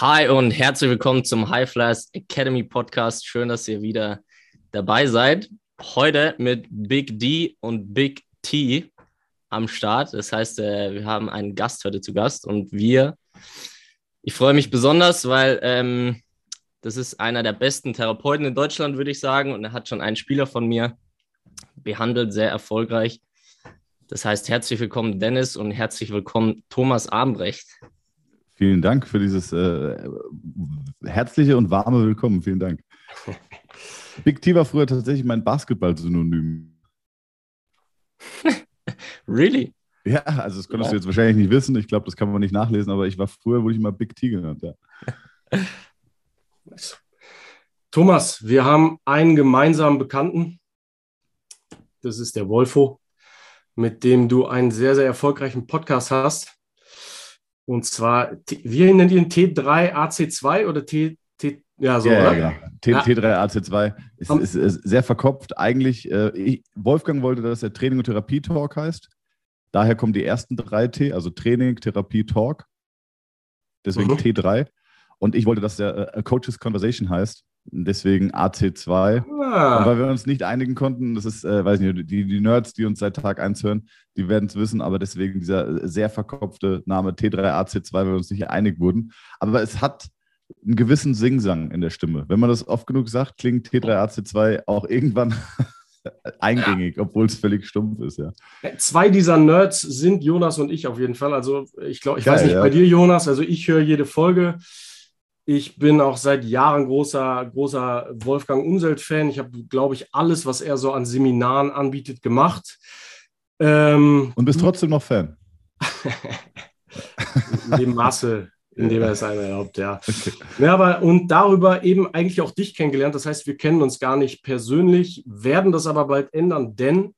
Hi und herzlich willkommen zum High Flyers Academy Podcast. Schön, dass ihr wieder dabei seid. Heute mit Big D und Big T am Start. Das heißt, äh, wir haben einen Gast heute zu Gast und wir, ich freue mich besonders, weil ähm, das ist einer der besten Therapeuten in Deutschland, würde ich sagen. Und er hat schon einen Spieler von mir behandelt, sehr erfolgreich. Das heißt, herzlich willkommen, Dennis, und herzlich willkommen, Thomas Armbrecht. Vielen Dank für dieses äh, herzliche und warme Willkommen. Vielen Dank. Big T war früher tatsächlich mein Basketball-Synonym. really? Ja, also das konntest ja. du jetzt wahrscheinlich nicht wissen. Ich glaube, das kann man nicht nachlesen, aber ich war früher, wurde ich immer Big T genannt, ja. Thomas, wir haben einen gemeinsamen Bekannten. Das ist der Wolfo, mit dem du einen sehr, sehr erfolgreichen Podcast hast. Und zwar, wir nennen ihn T3 AC2 oder T, T ja, so, ja, oder? Ja, T, ja. T3 AC2 ist, ist, ist, sehr verkopft. Eigentlich, äh, ich, Wolfgang wollte, dass er Training und Therapie Talk heißt. Daher kommen die ersten drei T, also Training, Therapie, Talk. Deswegen mhm. T3. Und ich wollte, dass der äh, Coaches Conversation heißt. Deswegen AC2. Ah. Weil wir uns nicht einigen konnten, das ist, äh, weiß nicht, die, die Nerds, die uns seit Tag 1 hören, die werden es wissen, aber deswegen dieser sehr verkopfte Name T3AC2, weil wir uns nicht einig wurden. Aber es hat einen gewissen Singsang in der Stimme. Wenn man das oft genug sagt, klingt T3AC2 auch irgendwann eingängig, ja. obwohl es völlig stumpf ist, ja. Zwei dieser Nerds sind Jonas und ich auf jeden Fall. Also ich glaube, ich Geil, weiß nicht ja. bei dir, Jonas, also ich höre jede Folge. Ich bin auch seit Jahren großer, großer Wolfgang Umselt-Fan. Ich habe, glaube ich, alles, was er so an Seminaren anbietet, gemacht. Ähm, Und bist trotzdem noch Fan? in dem Maße, in dem er es einem erlaubt, ja. ja. aber, und darüber eben eigentlich auch dich kennengelernt. Das heißt, wir kennen uns gar nicht persönlich, werden das aber bald ändern, denn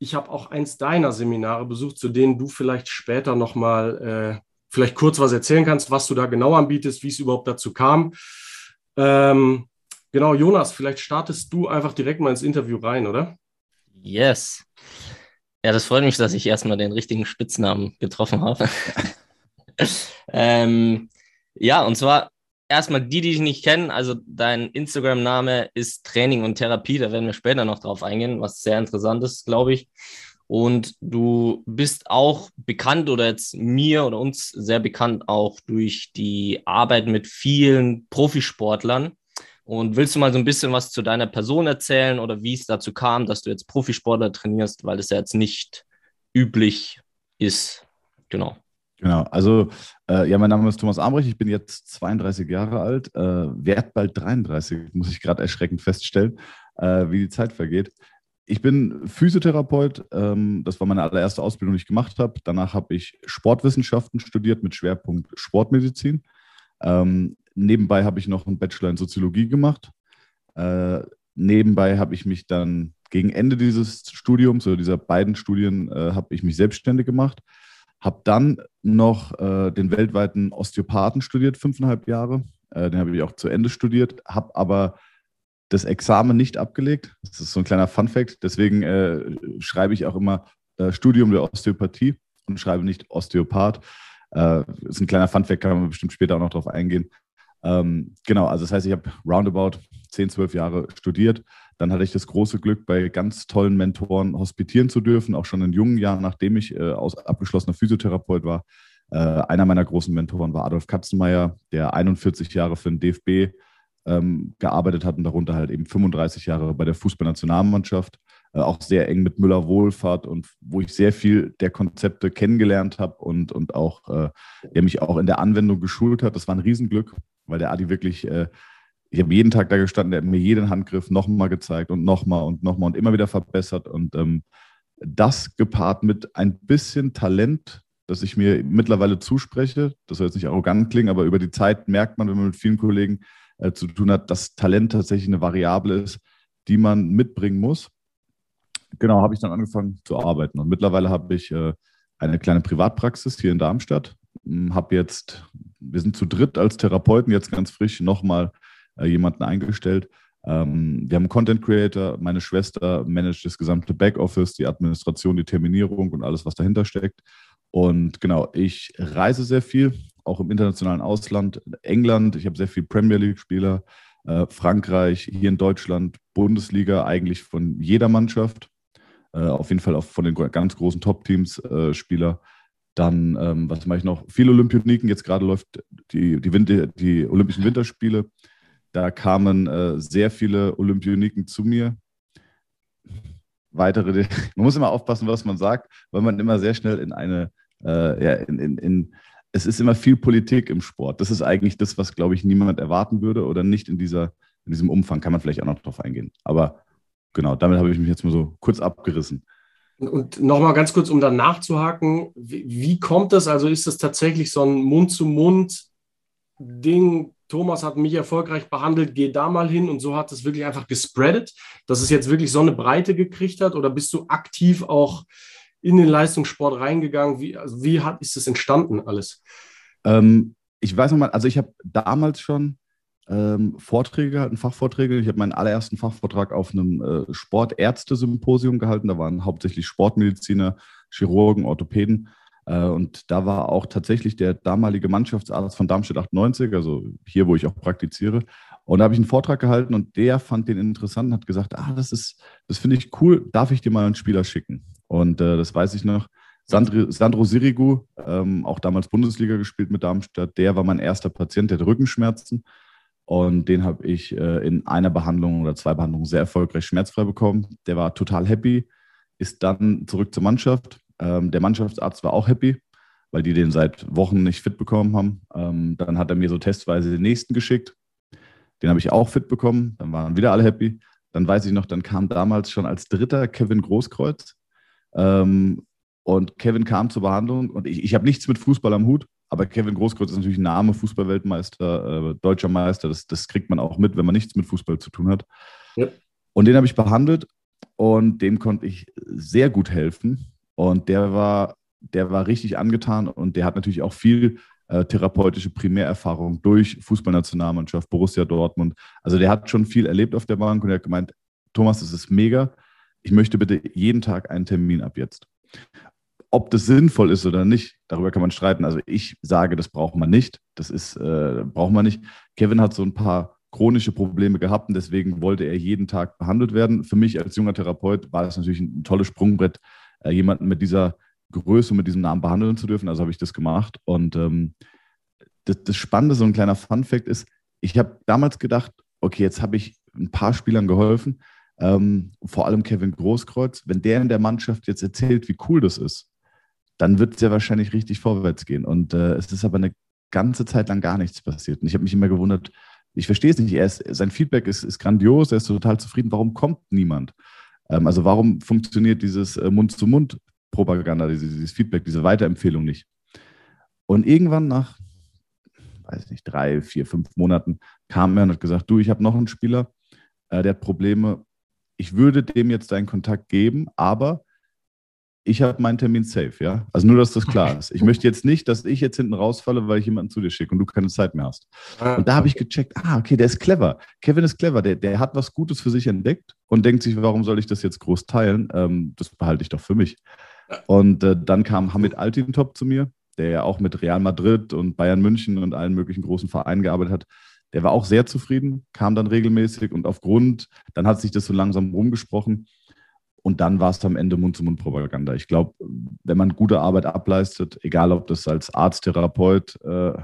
ich habe auch eins deiner Seminare besucht, zu denen du vielleicht später nochmal äh, vielleicht kurz was erzählen kannst, was du da genau anbietest, wie es überhaupt dazu kam. Ähm, genau, Jonas, vielleicht startest du einfach direkt mal ins Interview rein, oder? Yes. Ja, das freut mich, dass ich erstmal den richtigen Spitznamen getroffen habe. ähm, ja, und zwar erstmal die, die dich nicht kennen. Also dein Instagram-Name ist Training und Therapie. Da werden wir später noch drauf eingehen, was sehr interessant ist, glaube ich. Und du bist auch bekannt oder jetzt mir oder uns sehr bekannt auch durch die Arbeit mit vielen Profisportlern. Und willst du mal so ein bisschen was zu deiner Person erzählen oder wie es dazu kam, dass du jetzt Profisportler trainierst, weil es ja jetzt nicht üblich ist? Genau. Genau, also äh, ja, mein Name ist Thomas Armbrecht, ich bin jetzt 32 Jahre alt, äh, werde bald 33, muss ich gerade erschreckend feststellen, äh, wie die Zeit vergeht. Ich bin Physiotherapeut. Ähm, das war meine allererste Ausbildung, die ich gemacht habe. Danach habe ich Sportwissenschaften studiert mit Schwerpunkt Sportmedizin. Ähm, nebenbei habe ich noch einen Bachelor in Soziologie gemacht. Äh, nebenbei habe ich mich dann gegen Ende dieses Studiums oder dieser beiden Studien äh, habe ich mich selbstständig gemacht. Habe dann noch äh, den weltweiten Osteopathen studiert, fünfeinhalb Jahre. Den habe ich auch zu Ende studiert, habe aber das Examen nicht abgelegt. Das ist so ein kleiner Fun-Fact. Deswegen äh, schreibe ich auch immer äh, Studium der Osteopathie und schreibe nicht Osteopath. Äh, ist ein kleiner Fun-Fact, kann man bestimmt später auch noch drauf eingehen. Ähm, genau, also das heißt, ich habe roundabout 10, 12 Jahre studiert. Dann hatte ich das große Glück, bei ganz tollen Mentoren hospitieren zu dürfen, auch schon in jungen Jahren, nachdem ich äh, aus, abgeschlossener Physiotherapeut war. Äh, einer meiner großen Mentoren war Adolf Katzenmeier, der 41 Jahre für den DFB ähm, gearbeitet hat und darunter halt eben 35 Jahre bei der Fußballnationalmannschaft, äh, auch sehr eng mit Müller Wohlfahrt und wo ich sehr viel der Konzepte kennengelernt habe und, und auch, äh, der mich auch in der Anwendung geschult hat. Das war ein Riesenglück, weil der Adi wirklich, äh, ich habe jeden Tag da gestanden, der hat mir jeden Handgriff nochmal gezeigt und nochmal und nochmal und immer wieder verbessert und ähm, das gepaart mit ein bisschen Talent, das ich mir mittlerweile zuspreche, das soll jetzt nicht arrogant klingen, aber über die Zeit merkt man, wenn man mit vielen Kollegen äh, zu tun hat, dass Talent tatsächlich eine Variable ist, die man mitbringen muss. Genau, habe ich dann angefangen zu arbeiten. Und mittlerweile habe ich äh, eine kleine Privatpraxis hier in Darmstadt. Hm, habe jetzt, wir sind zu dritt als Therapeuten jetzt ganz frisch nochmal äh, jemanden eingestellt. Ähm, wir haben einen Content Creator, meine Schwester managt das gesamte Backoffice, die Administration, die Terminierung und alles, was dahinter steckt. Und genau, ich reise sehr viel auch im internationalen Ausland. England, ich habe sehr viele Premier League-Spieler, äh, Frankreich, hier in Deutschland, Bundesliga, eigentlich von jeder Mannschaft. Äh, auf jeden Fall auch von den ganz großen Top-Teams äh. Dann, ähm, was mache ich noch? Viele Olympioniken. Jetzt gerade läuft die, die, Winter, die Olympischen Winterspiele. Da kamen äh, sehr viele Olympioniken zu mir. Weitere, man muss immer aufpassen, was man sagt, weil man immer sehr schnell in eine, äh, ja, in, in, in, es ist immer viel Politik im Sport. Das ist eigentlich das, was, glaube ich, niemand erwarten würde oder nicht in, dieser, in diesem Umfang. Kann man vielleicht auch noch drauf eingehen. Aber genau, damit habe ich mich jetzt mal so kurz abgerissen. Und nochmal ganz kurz, um dann nachzuhaken, wie, wie kommt das? Also ist das tatsächlich so ein Mund-zu-Mund-Ding? Thomas hat mich erfolgreich behandelt, geh da mal hin und so hat es wirklich einfach gespreadet, dass es jetzt wirklich so eine Breite gekriegt hat? Oder bist du aktiv auch in den Leistungssport reingegangen? Wie, also wie hat, ist das entstanden alles? Ähm, ich weiß noch mal, also ich habe damals schon ähm, Vorträge gehalten, Fachvorträge. Ich habe meinen allerersten Fachvortrag auf einem äh, Sportärzte-Symposium gehalten. Da waren hauptsächlich Sportmediziner, Chirurgen, Orthopäden. Äh, und da war auch tatsächlich der damalige Mannschaftsarzt von Darmstadt 98, also hier, wo ich auch praktiziere. Und da habe ich einen Vortrag gehalten und der fand den interessant und hat gesagt, ah, das ist, das finde ich cool, darf ich dir mal einen Spieler schicken? Und äh, das weiß ich noch. Sandro, Sandro Sirigu, ähm, auch damals Bundesliga gespielt mit Darmstadt, der war mein erster Patient, der hat Rückenschmerzen. Und den habe ich äh, in einer Behandlung oder zwei Behandlungen sehr erfolgreich schmerzfrei bekommen. Der war total happy, ist dann zurück zur Mannschaft. Ähm, der Mannschaftsarzt war auch happy, weil die den seit Wochen nicht fit bekommen haben. Ähm, dann hat er mir so testweise den nächsten geschickt. Den habe ich auch fit bekommen. Dann waren wieder alle happy. Dann weiß ich noch, dann kam damals schon als Dritter Kevin Großkreuz. Ähm, und Kevin kam zur Behandlung und ich, ich habe nichts mit Fußball am Hut. Aber Kevin Großkreuz ist natürlich ein Name, Fußballweltmeister, äh, deutscher Meister. Das, das kriegt man auch mit, wenn man nichts mit Fußball zu tun hat. Ja. Und den habe ich behandelt und dem konnte ich sehr gut helfen. Und der war, der war richtig angetan und der hat natürlich auch viel äh, therapeutische Primärerfahrung durch Fußballnationalmannschaft, Borussia Dortmund. Also der hat schon viel erlebt auf der Bank und er hat gemeint, Thomas, das ist mega. Ich möchte bitte jeden Tag einen Termin ab jetzt. Ob das sinnvoll ist oder nicht, darüber kann man streiten. Also ich sage, das braucht man nicht. Das ist, äh, braucht man nicht. Kevin hat so ein paar chronische Probleme gehabt und deswegen wollte er jeden Tag behandelt werden. Für mich als junger Therapeut war das natürlich ein tolles Sprungbrett, äh, jemanden mit dieser Größe und mit diesem Namen behandeln zu dürfen. Also habe ich das gemacht. Und ähm, das, das Spannende, so ein kleiner Fun-Fact ist, ich habe damals gedacht, okay, jetzt habe ich ein paar Spielern geholfen, ähm, vor allem Kevin Großkreuz, wenn der in der Mannschaft jetzt erzählt, wie cool das ist, dann wird es ja wahrscheinlich richtig vorwärts gehen. Und äh, es ist aber eine ganze Zeit lang gar nichts passiert. Und ich habe mich immer gewundert, ich verstehe es nicht. Er ist, sein Feedback ist, ist grandios, er ist total zufrieden. Warum kommt niemand? Ähm, also warum funktioniert dieses äh, Mund-zu-Mund-Propaganda, dieses, dieses Feedback, diese Weiterempfehlung nicht? Und irgendwann nach, weiß nicht, drei, vier, fünf Monaten kam er und hat gesagt, du, ich habe noch einen Spieler, äh, der hat Probleme. Ich würde dem jetzt deinen Kontakt geben, aber ich habe meinen Termin safe, ja. Also nur, dass das klar ist. Ich möchte jetzt nicht, dass ich jetzt hinten rausfalle, weil ich jemanden zu dir schicke und du keine Zeit mehr hast. Ah, und da habe ich gecheckt, ah, okay, der ist clever. Kevin ist clever, der, der hat was Gutes für sich entdeckt und denkt sich, warum soll ich das jetzt groß teilen? Ähm, das behalte ich doch für mich. Und äh, dann kam Hamid Altintop zu mir, der ja auch mit Real Madrid und Bayern München und allen möglichen großen Vereinen gearbeitet hat. Der war auch sehr zufrieden, kam dann regelmäßig und aufgrund, dann hat sich das so langsam rumgesprochen und dann war es am Ende Mund-zu-Mund-Propaganda. Ich glaube, wenn man gute Arbeit ableistet, egal ob das als Arzt, Therapeut, äh,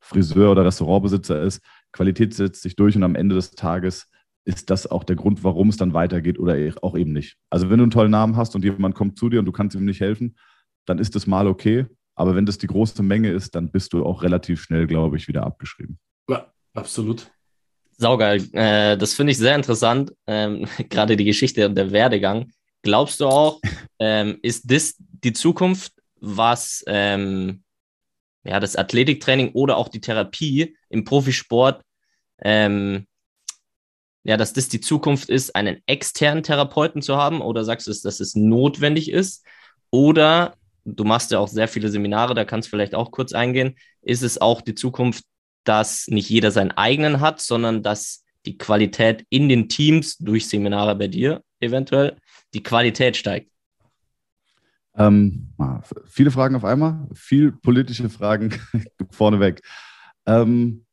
Friseur oder Restaurantbesitzer ist, Qualität setzt sich durch und am Ende des Tages ist das auch der Grund, warum es dann weitergeht oder e-, auch eben nicht. Also wenn du einen tollen Namen hast und jemand kommt zu dir und du kannst ihm nicht helfen, dann ist das mal okay. Aber wenn das die große Menge ist, dann bist du auch relativ schnell, glaube ich, wieder abgeschrieben. Ja, absolut. Saugeil. Äh, das finde ich sehr interessant, ähm, gerade die Geschichte und der Werdegang. Glaubst du auch, ähm, ist das die Zukunft, was ähm, ja, das Athletiktraining oder auch die Therapie im Profisport, ähm, ja, dass das die Zukunft ist, einen externen Therapeuten zu haben? Oder sagst du, dass es notwendig ist? Oder du machst ja auch sehr viele Seminare, da kannst du vielleicht auch kurz eingehen. Ist es auch die Zukunft, dass nicht jeder seinen eigenen hat, sondern dass die Qualität in den Teams durch Seminare bei dir eventuell die Qualität steigt? Ähm, viele Fragen auf einmal, viel politische Fragen vorneweg. Ähm,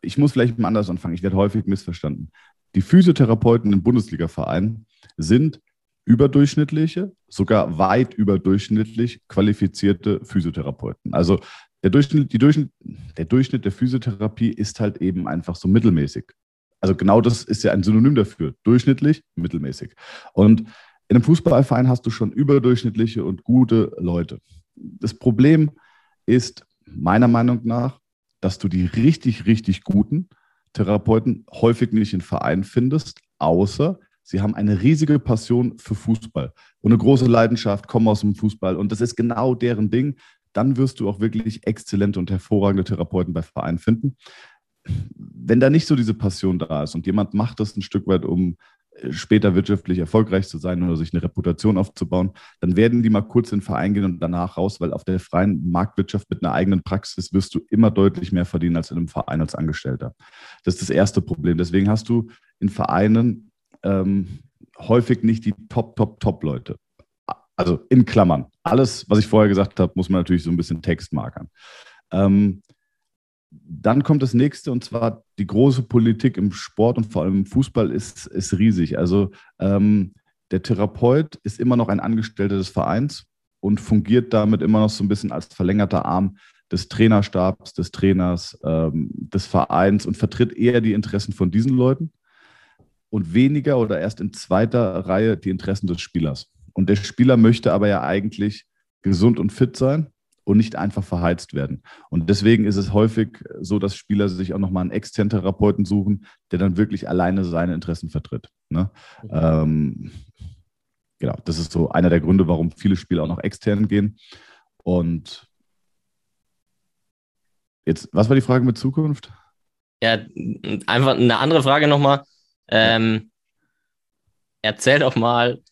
ich muss vielleicht mal anders anfangen. Ich werde häufig missverstanden. Die Physiotherapeuten im Bundesliga-Verein sind überdurchschnittliche, sogar weit überdurchschnittlich qualifizierte Physiotherapeuten. Also der Durchschnitt, die Durchschnitt, der Durchschnitt der Physiotherapie ist halt eben einfach so mittelmäßig. Also genau das ist ja ein Synonym dafür. Durchschnittlich, mittelmäßig. Und in einem Fußballverein hast du schon überdurchschnittliche und gute Leute. Das Problem ist meiner Meinung nach, dass du die richtig, richtig guten Therapeuten häufig nicht in Vereinen findest, außer sie haben eine riesige Passion für Fußball und eine große Leidenschaft, kommen aus dem Fußball und das ist genau deren Ding. Dann wirst du auch wirklich exzellente und hervorragende Therapeuten bei Vereinen finden. Wenn da nicht so diese Passion da ist und jemand macht das ein Stück weit, um später wirtschaftlich erfolgreich zu sein oder sich eine Reputation aufzubauen, dann werden die mal kurz in den Verein gehen und danach raus, weil auf der freien Marktwirtschaft mit einer eigenen Praxis wirst du immer deutlich mehr verdienen als in einem Verein als Angestellter. Das ist das erste Problem. Deswegen hast du in Vereinen ähm, häufig nicht die Top, Top, Top-Leute. Also in Klammern. Alles, was ich vorher gesagt habe, muss man natürlich so ein bisschen Text markern. Ähm, dann kommt das nächste und zwar die große Politik im Sport und vor allem im Fußball ist, ist riesig. Also ähm, der Therapeut ist immer noch ein Angestellter des Vereins und fungiert damit immer noch so ein bisschen als verlängerter Arm des Trainerstabs, des Trainers, ähm, des Vereins und vertritt eher die Interessen von diesen Leuten und weniger oder erst in zweiter Reihe die Interessen des Spielers. Und der Spieler möchte aber ja eigentlich gesund und fit sein und nicht einfach verheizt werden. Und deswegen ist es häufig so, dass Spieler sich auch nochmal einen externen Therapeuten suchen, der dann wirklich alleine seine Interessen vertritt. Ne? Mhm. Ähm, genau, das ist so einer der Gründe, warum viele Spieler auch noch extern gehen. Und jetzt, was war die Frage mit Zukunft? Ja, einfach eine andere Frage nochmal. Ähm, erzähl doch mal,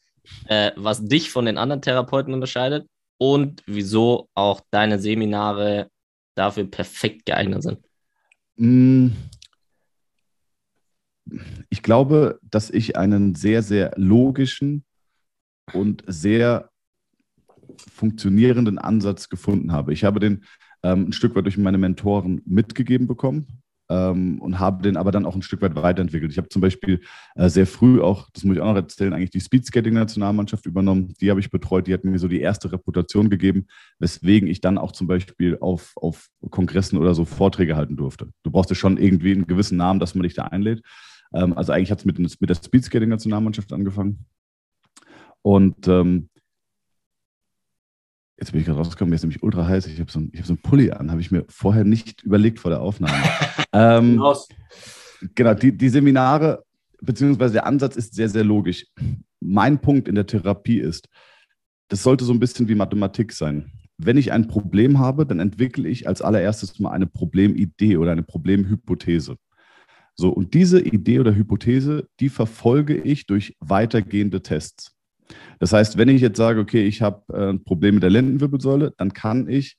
äh, was dich von den anderen Therapeuten unterscheidet und wieso auch deine Seminare dafür perfekt geeignet sind? Mm. Ich glaube, dass ich einen sehr, sehr logischen und sehr funktionierenden Ansatz gefunden habe. Ich habe den ähm, ein Stück weit durch meine Mentoren mitgegeben bekommen ähm, und habe den aber dann auch ein Stück weit weiterentwickelt. Ich habe zum Beispiel äh, sehr früh auch, das muss ich auch noch erzählen, eigentlich die Speedskating-Nationalmannschaft übernommen. Die habe ich betreut, die hat mir so die erste Reputation gegeben, weswegen ich dann auch zum Beispiel auf, auf Kongressen oder so Vorträge halten durfte. Du brauchst ja schon irgendwie einen gewissen Namen, dass man dich da einlädt. Ähm, also eigentlich hat es mit, mit der Speedskating-Nationalmannschaft angefangen. Und ähm, Jetzt bin ich gerade rausgekommen, mir ist nämlich ultra heiß. Ich habe so, hab so einen Pulli an, habe ich mir vorher nicht überlegt vor der Aufnahme. ähm, genau, die, die Seminare, beziehungsweise der Ansatz ist sehr, sehr logisch. Mein Punkt in der Therapie ist, das sollte so ein bisschen wie Mathematik sein. Wenn ich ein Problem habe, dann entwickle ich als allererstes mal eine Problemidee oder eine Problemhypothese. So, und diese Idee oder Hypothese, die verfolge ich durch weitergehende Tests. Das heißt, wenn ich jetzt sage, okay, ich habe äh, ein Problem mit der Lendenwirbelsäule, dann kann ich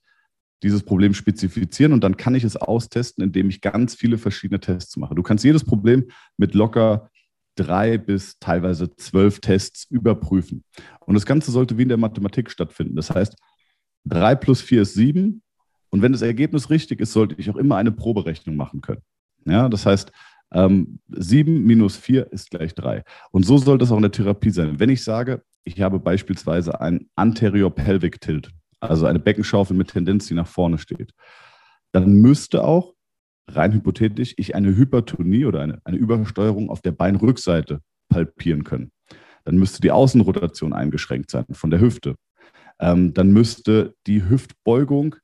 dieses Problem spezifizieren und dann kann ich es austesten, indem ich ganz viele verschiedene Tests mache. Du kannst jedes Problem mit locker drei bis teilweise zwölf Tests überprüfen. Und das Ganze sollte wie in der Mathematik stattfinden. Das heißt, drei plus vier ist sieben. Und wenn das Ergebnis richtig ist, sollte ich auch immer eine Proberechnung machen können. Ja, das heißt, ähm, 7 minus 4 ist gleich 3. Und so soll das auch in der Therapie sein. Wenn ich sage, ich habe beispielsweise ein Anterior Pelvic Tilt, also eine Beckenschaufel mit Tendenz, die nach vorne steht, dann müsste auch, rein hypothetisch, ich eine Hypertonie oder eine, eine Übersteuerung auf der Beinrückseite palpieren können. Dann müsste die Außenrotation eingeschränkt sein von der Hüfte. Ähm, dann müsste die Hüftbeugung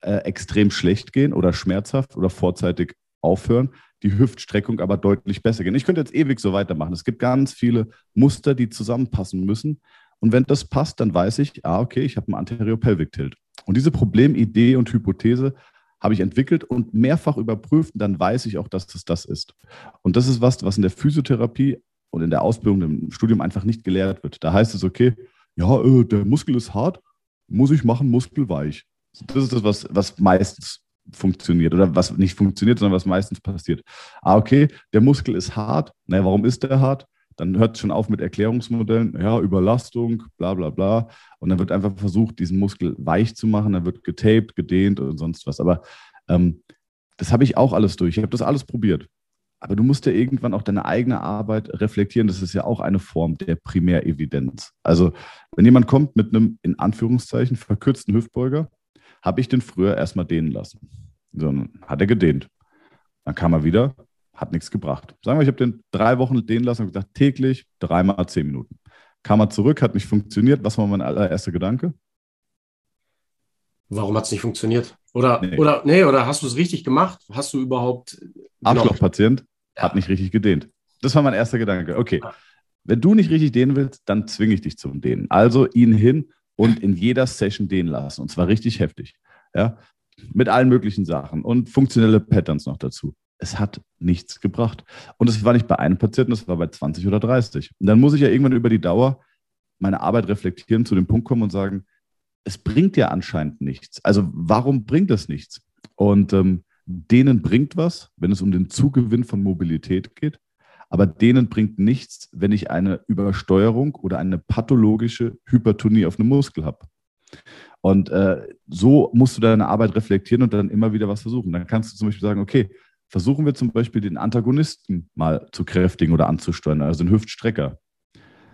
äh, extrem schlecht gehen oder schmerzhaft oder vorzeitig aufhören die Hüftstreckung aber deutlich besser gehen. Ich könnte jetzt ewig so weitermachen. Es gibt ganz viele Muster, die zusammenpassen müssen. Und wenn das passt, dann weiß ich, ah, okay, ich habe einen Anterior-Pelvic-Tilt. Und diese Problemidee und Hypothese habe ich entwickelt und mehrfach überprüft und dann weiß ich auch, dass das das ist. Und das ist was, was in der Physiotherapie und in der Ausbildung, im Studium einfach nicht gelehrt wird. Da heißt es, okay, ja, äh, der Muskel ist hart, muss ich machen, Muskel weich. Das ist das, was, was meistens funktioniert oder was nicht funktioniert, sondern was meistens passiert. Ah, okay, der Muskel ist hart. Na, warum ist der hart? dann hört es schon auf mit Erklärungsmodellen, ja, Überlastung, bla bla bla. Und dann wird einfach versucht, diesen Muskel weich zu machen, dann wird getaped, gedehnt und sonst was. Aber ähm, das habe ich auch alles durch. Ich habe das alles probiert. Aber du musst ja irgendwann auch deine eigene Arbeit reflektieren. Das ist ja auch eine Form der Primärevidenz. Also, wenn jemand kommt mit einem in Anführungszeichen verkürzten Hüftbeuger, habe ich den früher erstmal dehnen lassen. So, hat er gedehnt. Dann kam er wieder, hat nichts gebracht. Sagen wir, ich habe den drei Wochen dehnen lassen und gesagt, täglich dreimal zehn Minuten. Kam er zurück, hat nicht funktioniert. Was war mein allererster Gedanke? Warum hat es nicht funktioniert? Oder, nee. oder, nee, oder hast du es richtig gemacht? Hast du überhaupt. Arschlochpatient ja. hat nicht richtig gedehnt. Das war mein erster Gedanke. Okay, wenn du nicht richtig dehnen willst, dann zwinge ich dich zum Dehnen. Also ihn hin und in jeder Session dehnen lassen. Und zwar richtig heftig. Ja, mit allen möglichen Sachen und funktionelle Patterns noch dazu. Es hat nichts gebracht. Und es war nicht bei einem Patienten, es war bei 20 oder 30. Und dann muss ich ja irgendwann über die Dauer meine Arbeit reflektieren, zu dem Punkt kommen und sagen, es bringt ja anscheinend nichts. Also warum bringt es nichts? Und ähm, denen bringt was, wenn es um den Zugewinn von Mobilität geht, aber denen bringt nichts, wenn ich eine Übersteuerung oder eine pathologische Hypertonie auf einem Muskel habe. Und äh, so musst du deine Arbeit reflektieren und dann immer wieder was versuchen. Dann kannst du zum Beispiel sagen, okay, versuchen wir zum Beispiel den Antagonisten mal zu kräftigen oder anzusteuern, also den Hüftstrecker.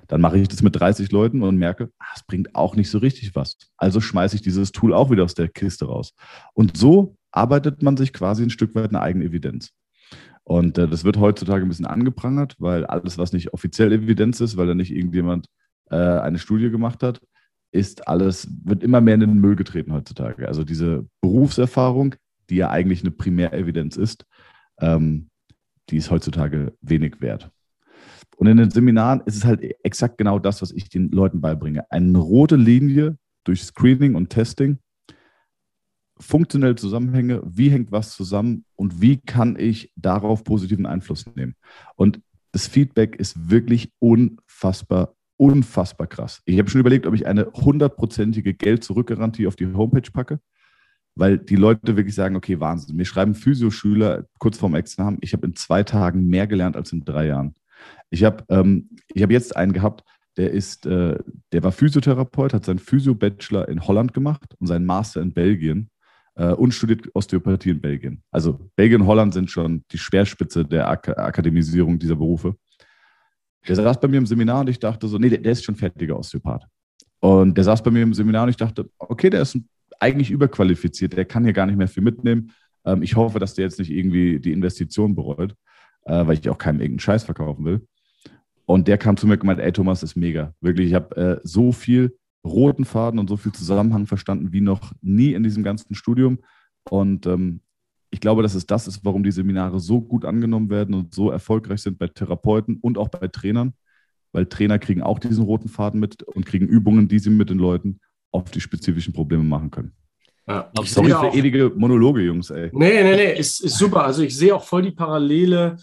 Dann mache ich das mit 30 Leuten und merke, ah, es bringt auch nicht so richtig was. Also schmeiße ich dieses Tool auch wieder aus der Kiste raus. Und so arbeitet man sich quasi ein Stück weit eine eigene Evidenz. Und äh, das wird heutzutage ein bisschen angeprangert, weil alles, was nicht offiziell Evidenz ist, weil da nicht irgendjemand äh, eine Studie gemacht hat, ist alles, wird immer mehr in den Müll getreten heutzutage. Also diese Berufserfahrung, die ja eigentlich eine Primärevidenz ist, ähm, die ist heutzutage wenig wert. Und in den Seminaren ist es halt exakt genau das, was ich den Leuten beibringe. Eine rote Linie durch Screening und Testing, funktionelle Zusammenhänge, wie hängt was zusammen und wie kann ich darauf positiven Einfluss nehmen. Und das Feedback ist wirklich unfassbar, unfassbar krass. Ich habe schon überlegt, ob ich eine hundertprozentige Geld-Zurück-Garantie auf die Homepage packe, weil die Leute wirklich sagen, okay, Wahnsinn. Mir schreiben Physioschüler kurz vorm Examen, ich habe in zwei Tagen mehr gelernt als in drei Jahren. Ich habe ähm, hab jetzt einen gehabt, der ist, äh, der war Physiotherapeut, hat seinen Physio-Bachelor in Holland gemacht und seinen Master in Belgien und studiert Osteopathie in Belgien. Also Belgien und Holland sind schon die Speerspitze der Ak Akademisierung dieser Berufe. Der saß bei mir im Seminar und ich dachte so, nee, der, der ist schon fertiger Osteopath. Und der saß bei mir im Seminar und ich dachte, okay, der ist eigentlich überqualifiziert, der kann hier gar nicht mehr viel mitnehmen. Ähm, ich hoffe, dass der jetzt nicht irgendwie die Investition bereut, äh, weil ich auch keinem irgendeinen Scheiß verkaufen will. Und der kam zu mir und gemeint, ey Thomas, das ist mega. Wirklich, ich habe äh, so viel roten Faden und so viel Zusammenhang verstanden wie noch nie in diesem ganzen Studium. Und ähm, ich glaube, dass es das ist, warum die Seminare so gut angenommen werden und so erfolgreich sind bei Therapeuten und auch bei Trainern, weil Trainer kriegen auch diesen roten Faden mit und kriegen Übungen, die sie mit den Leuten auf die spezifischen Probleme machen können. Ja, ich Sorry für auch, ewige Monologe, Jungs, ey. Nee, nee, nee, ist, ist super. Also ich sehe auch voll die Parallele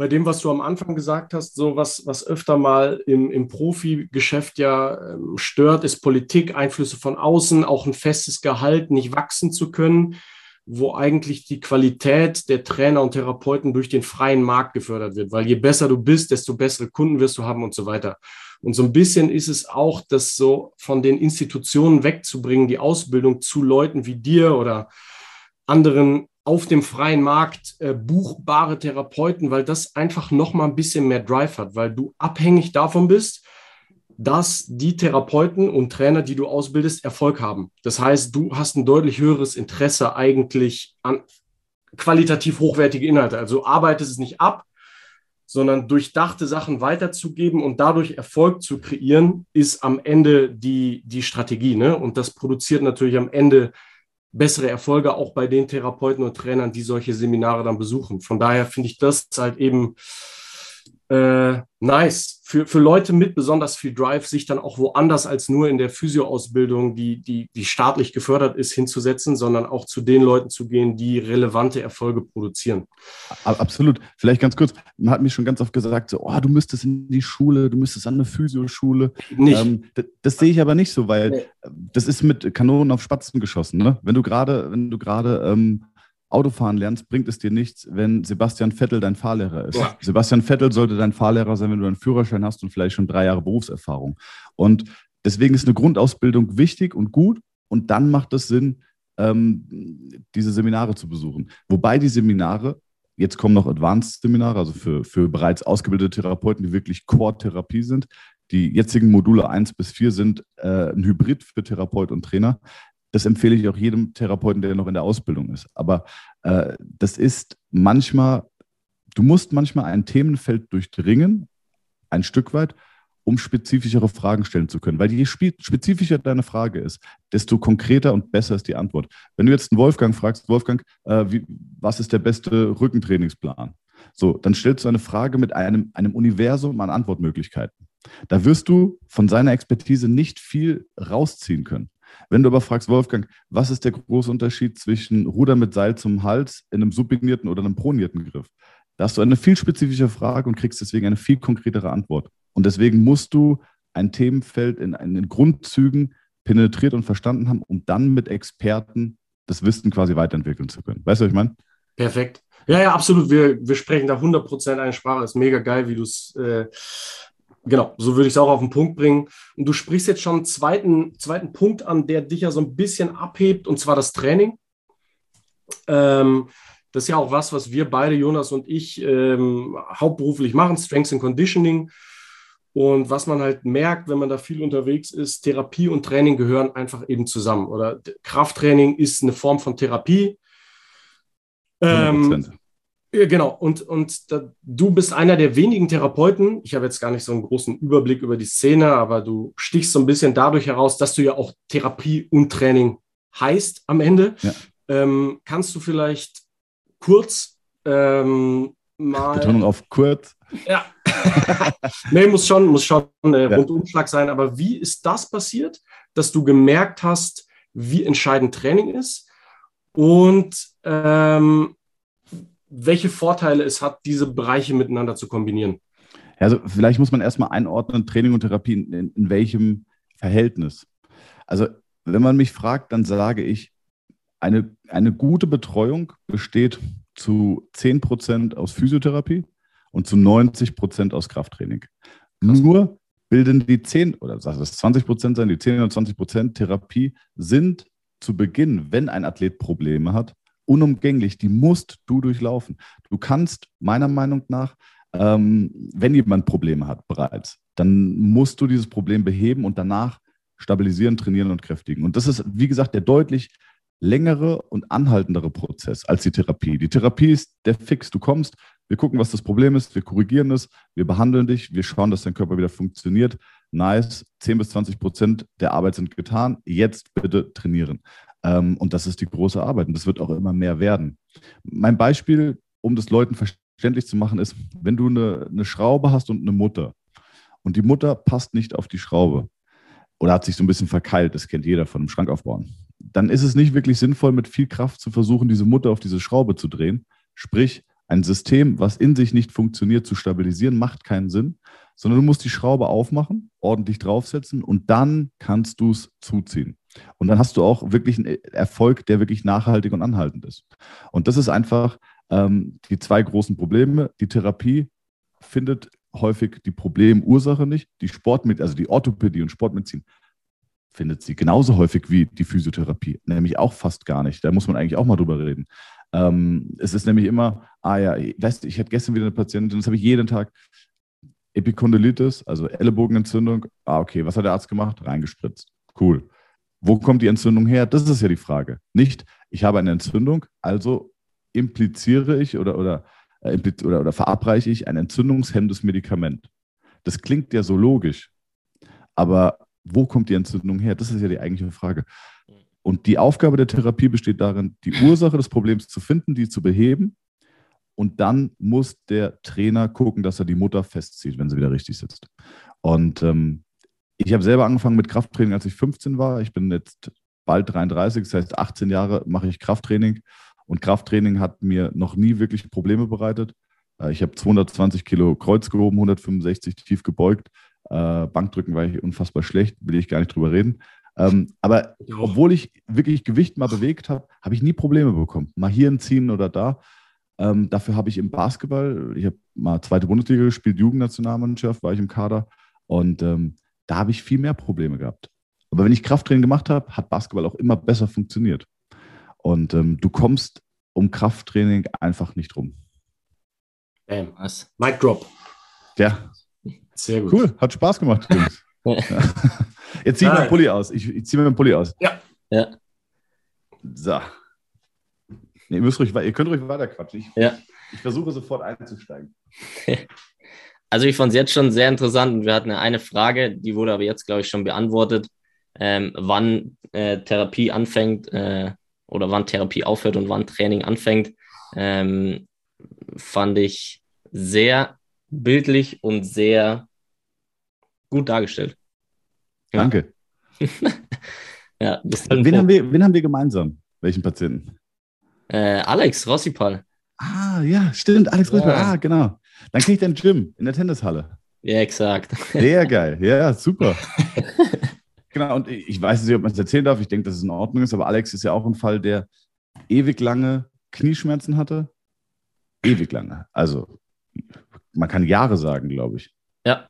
bei dem, was du am Anfang gesagt hast, so was, was öfter mal im, im Profigeschäft ja ähm, stört, ist Politik, Einflüsse von außen, auch ein festes Gehalt, nicht wachsen zu können, wo eigentlich die Qualität der Trainer und Therapeuten durch den freien Markt gefördert wird. Weil je besser du bist, desto bessere Kunden wirst du haben und so weiter. Und so ein bisschen ist es auch, das so von den Institutionen wegzubringen, die Ausbildung zu Leuten wie dir oder anderen auf dem freien Markt äh, buchbare Therapeuten, weil das einfach noch mal ein bisschen mehr Drive hat, weil du abhängig davon bist, dass die Therapeuten und Trainer, die du ausbildest, Erfolg haben. Das heißt, du hast ein deutlich höheres Interesse eigentlich an qualitativ hochwertige Inhalte. Also arbeitest es nicht ab, sondern durchdachte Sachen weiterzugeben und dadurch Erfolg zu kreieren, ist am Ende die, die Strategie. Ne? Und das produziert natürlich am Ende bessere Erfolge auch bei den Therapeuten und Trainern, die solche Seminare dann besuchen. Von daher finde ich das halt eben äh, nice für, für Leute mit besonders viel Drive, sich dann auch woanders als nur in der Physioausbildung, die, die, die staatlich gefördert ist, hinzusetzen, sondern auch zu den Leuten zu gehen, die relevante Erfolge produzieren. Absolut. Vielleicht ganz kurz, man hat mir schon ganz oft gesagt, so, oh, du müsstest in die Schule, du müsstest an eine Physioschule. Nicht. Ähm, das, das, sehe ich aber nicht so, weil nee. das ist mit Kanonen auf Spatzen geschossen. Ne? Wenn du gerade, wenn du gerade ähm, Autofahren lernst, bringt es dir nichts, wenn Sebastian Vettel dein Fahrlehrer ist. Ja. Sebastian Vettel sollte dein Fahrlehrer sein, wenn du einen Führerschein hast und vielleicht schon drei Jahre Berufserfahrung. Und deswegen ist eine Grundausbildung wichtig und gut. Und dann macht es Sinn, ähm, diese Seminare zu besuchen. Wobei die Seminare, jetzt kommen noch Advanced-Seminare, also für, für bereits ausgebildete Therapeuten, die wirklich Core-Therapie sind. Die jetzigen Module 1 bis 4 sind äh, ein Hybrid für Therapeut und Trainer. Das empfehle ich auch jedem Therapeuten, der noch in der Ausbildung ist. Aber äh, das ist manchmal, du musst manchmal ein Themenfeld durchdringen, ein Stück weit, um spezifischere Fragen stellen zu können. Weil je spezifischer deine Frage ist, desto konkreter und besser ist die Antwort. Wenn du jetzt einen Wolfgang fragst, Wolfgang, äh, wie, was ist der beste Rückentrainingsplan? So, dann stellst du eine Frage mit einem, einem Universum an Antwortmöglichkeiten. Da wirst du von seiner Expertise nicht viel rausziehen können. Wenn du aber fragst, Wolfgang, was ist der große Unterschied zwischen Ruder mit Seil zum Hals in einem supinierten oder einem pronierten Griff? Da hast du eine viel spezifische Frage und kriegst deswegen eine viel konkretere Antwort. Und deswegen musst du ein Themenfeld in, in Grundzügen penetriert und verstanden haben, um dann mit Experten das Wissen quasi weiterentwickeln zu können. Weißt du, was ich meine? Perfekt. Ja, ja, absolut. Wir, wir sprechen da 100% eine Sprache. Ist mega geil, wie du es äh, Genau, so würde ich es auch auf den Punkt bringen. Und du sprichst jetzt schon einen zweiten, zweiten Punkt an, der dich ja so ein bisschen abhebt, und zwar das Training. Ähm, das ist ja auch was, was wir beide, Jonas und ich, ähm, hauptberuflich machen, Strengths and Conditioning. Und was man halt merkt, wenn man da viel unterwegs ist, Therapie und Training gehören einfach eben zusammen. Oder Krafttraining ist eine Form von Therapie. Ähm, ja, genau. Und, und da, du bist einer der wenigen Therapeuten. Ich habe jetzt gar nicht so einen großen Überblick über die Szene, aber du stichst so ein bisschen dadurch heraus, dass du ja auch Therapie und Training heißt am Ende. Ja. Ähm, kannst du vielleicht kurz ähm, mal. Betonung auf kurz. Ja. nee, muss schon, muss schon äh, ja. Rundumschlag sein. Aber wie ist das passiert, dass du gemerkt hast, wie entscheidend Training ist? Und ähm, welche Vorteile es hat, diese Bereiche miteinander zu kombinieren. Also vielleicht muss man erstmal einordnen, Training und Therapie in, in welchem Verhältnis. Also wenn man mich fragt, dann sage ich, eine, eine gute Betreuung besteht zu 10 Prozent aus Physiotherapie und zu 90 Prozent aus Krafttraining. Nur bilden die 10 oder es 20 Prozent sein, die 10 oder 20 Prozent Therapie sind zu Beginn, wenn ein Athlet Probleme hat, unumgänglich, die musst du durchlaufen. Du kannst meiner Meinung nach, ähm, wenn jemand Probleme hat bereits, dann musst du dieses Problem beheben und danach stabilisieren, trainieren und kräftigen. Und das ist, wie gesagt, der deutlich längere und anhaltendere Prozess als die Therapie. Die Therapie ist der Fix. Du kommst, wir gucken, was das Problem ist, wir korrigieren es, wir behandeln dich, wir schauen, dass dein Körper wieder funktioniert. Nice, 10 bis 20 Prozent der Arbeit sind getan. Jetzt bitte trainieren. Ähm, und das ist die große Arbeit und das wird auch immer mehr werden. Mein Beispiel, um das Leuten verständlich zu machen, ist, wenn du eine, eine Schraube hast und eine Mutter und die Mutter passt nicht auf die Schraube oder hat sich so ein bisschen verkeilt, das kennt jeder von einem Schrank aufbauen, dann ist es nicht wirklich sinnvoll, mit viel Kraft zu versuchen, diese Mutter auf diese Schraube zu drehen. Sprich, ein System, was in sich nicht funktioniert, zu stabilisieren, macht keinen Sinn, sondern du musst die Schraube aufmachen, ordentlich draufsetzen und dann kannst du es zuziehen. Und dann hast du auch wirklich einen Erfolg, der wirklich nachhaltig und anhaltend ist. Und das ist einfach ähm, die zwei großen Probleme. Die Therapie findet häufig die Problemursache nicht. Die Sportmedizin, also die Orthopädie und Sportmedizin findet sie genauso häufig wie die Physiotherapie, nämlich auch fast gar nicht. Da muss man eigentlich auch mal drüber reden. Ähm, es ist nämlich immer, ah ja, weißt ich hatte gestern wieder eine Patientin, das habe ich jeden Tag, Epikondylitis, also Ellenbogenentzündung. Ah, okay, was hat der Arzt gemacht? Reingespritzt. Cool. Wo kommt die Entzündung her? Das ist ja die Frage. Nicht, ich habe eine Entzündung, also impliziere ich oder, oder, äh, oder, oder verabreiche ich ein entzündungshemmendes Medikament. Das klingt ja so logisch. Aber wo kommt die Entzündung her? Das ist ja die eigentliche Frage. Und die Aufgabe der Therapie besteht darin, die Ursache des Problems zu finden, die zu beheben. Und dann muss der Trainer gucken, dass er die Mutter festzieht, wenn sie wieder richtig sitzt. Und ähm, ich habe selber angefangen mit Krafttraining, als ich 15 war. Ich bin jetzt bald 33, das heißt 18 Jahre mache ich Krafttraining. Und Krafttraining hat mir noch nie wirklich Probleme bereitet. Äh, ich habe 220 Kilo Kreuz gehoben, 165 tief gebeugt. Äh, Bankdrücken war ich unfassbar schlecht, will ich gar nicht drüber reden. Ähm, aber obwohl ich wirklich Gewicht mal bewegt habe, habe ich nie Probleme bekommen. Mal hier ein Ziehen oder da. Ähm, dafür habe ich im Basketball, ich habe mal zweite Bundesliga gespielt, Jugendnationalmannschaft, war ich im Kader. Und ähm, da habe ich viel mehr Probleme gehabt. Aber wenn ich Krafttraining gemacht habe, hat Basketball auch immer besser funktioniert. Und ähm, du kommst um Krafttraining einfach nicht rum. Bam. Was? Mic Drop. Ja. Sehr gut. Cool, hat Spaß gemacht, Jungs. Jetzt zieh ich meinen Pulli aus. Ich, ich ziehe meinen Pulli aus. Ja. ja. So. Nee, ihr, müsst ruhig, ihr könnt ruhig weiter quatschen. Ich, ja. ich versuche sofort einzusteigen. Also ich fand es jetzt schon sehr interessant und wir hatten eine Frage, die wurde aber jetzt, glaube ich, schon beantwortet, ähm, wann äh, Therapie anfängt äh, oder wann Therapie aufhört und wann Training anfängt, ähm, fand ich sehr bildlich und sehr gut dargestellt. Ja. Danke. ja, wen, haben wir, wen haben wir gemeinsam? Welchen Patienten? Äh, Alex Rossipal. Ah, ja, stimmt. Alex Rossipal. Ja. Ah, genau. Dann kriege ich dein Gym in der Tennishalle. Ja, exakt. Sehr geil. Ja, super. genau, und ich weiß nicht, ob man es erzählen darf. Ich denke, dass es in Ordnung ist, aber Alex ist ja auch ein Fall, der ewig lange Knieschmerzen hatte. Ewig lange. Also, man kann Jahre sagen, glaube ich. Ja.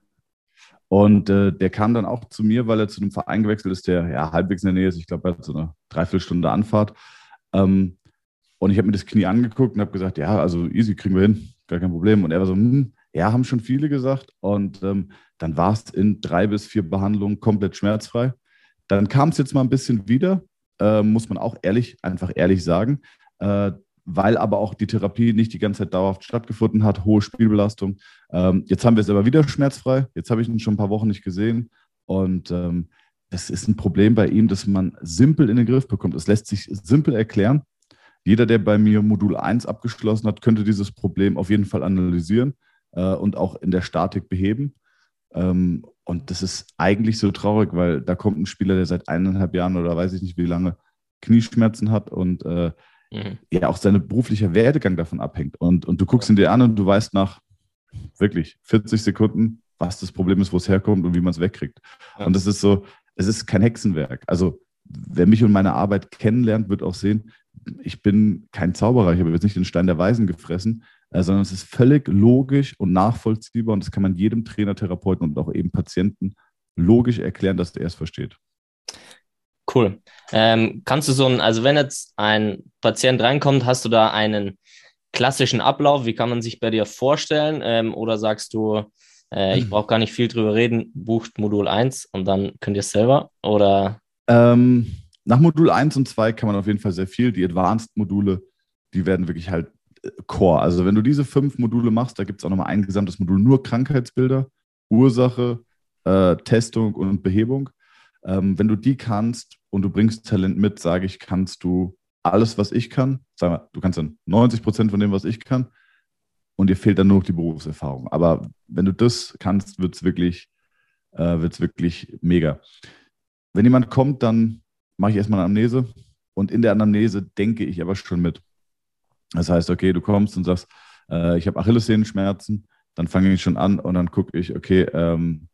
Und äh, der kam dann auch zu mir, weil er zu einem Verein gewechselt ist, der ja halbwegs in der Nähe ist. Ich glaube, er hat so eine Dreiviertelstunde Anfahrt. Ähm, und ich habe mir das Knie angeguckt und habe gesagt, ja, also easy, kriegen wir hin, gar kein Problem. Und er war so, hm, ja, haben schon viele gesagt. Und ähm, dann war es in drei bis vier Behandlungen komplett schmerzfrei. Dann kam es jetzt mal ein bisschen wieder, äh, muss man auch ehrlich, einfach ehrlich sagen. Äh, weil aber auch die Therapie nicht die ganze Zeit dauerhaft stattgefunden hat, hohe Spielbelastung. Ähm, jetzt haben wir es aber wieder schmerzfrei. Jetzt habe ich ihn schon ein paar Wochen nicht gesehen. Und ähm, das ist ein Problem bei ihm, dass man simpel in den Griff bekommt. Es lässt sich simpel erklären. Jeder, der bei mir Modul 1 abgeschlossen hat, könnte dieses Problem auf jeden Fall analysieren äh, und auch in der Statik beheben. Ähm, und das ist eigentlich so traurig, weil da kommt ein Spieler, der seit eineinhalb Jahren oder weiß ich nicht wie lange Knieschmerzen hat und äh, mhm. ja auch sein beruflicher Werdegang davon abhängt. Und, und du guckst ihn dir an und du weißt nach wirklich 40 Sekunden, was das Problem ist, wo es herkommt und wie man es wegkriegt. Ja. Und das ist so, es ist kein Hexenwerk. Also wer mich und meine Arbeit kennenlernt, wird auch sehen, ich bin kein Zauberer, ich habe jetzt nicht den Stein der Weisen gefressen, äh, sondern es ist völlig logisch und nachvollziehbar und das kann man jedem Trainer, Therapeuten und auch eben Patienten logisch erklären, dass der es versteht. Cool. Ähm, kannst du so ein, also wenn jetzt ein Patient reinkommt, hast du da einen klassischen Ablauf? Wie kann man sich bei dir vorstellen? Ähm, oder sagst du, äh, ich brauche gar nicht viel drüber reden, bucht Modul 1 und dann könnt ihr es selber? Oder? Ähm, nach Modul 1 und 2 kann man auf jeden Fall sehr viel. Die Advanced-Module, die werden wirklich halt äh, Core. Also wenn du diese fünf Module machst, da gibt es auch nochmal ein gesamtes Modul nur Krankheitsbilder, Ursache, äh, Testung und Behebung. Ähm, wenn du die kannst und du bringst Talent mit, sage ich, kannst du alles, was ich kann. Sag mal, du kannst dann 90 Prozent von dem, was ich kann. Und dir fehlt dann nur noch die Berufserfahrung. Aber wenn du das kannst, wird es wirklich, äh, wirklich mega. Wenn jemand kommt, dann mache ich erstmal eine Anamnese. Und in der Anamnese denke ich aber schon mit. Das heißt, okay, du kommst und sagst, äh, ich habe Achillessehnenschmerzen. Dann fange ich schon an und dann gucke ich, okay, ähm,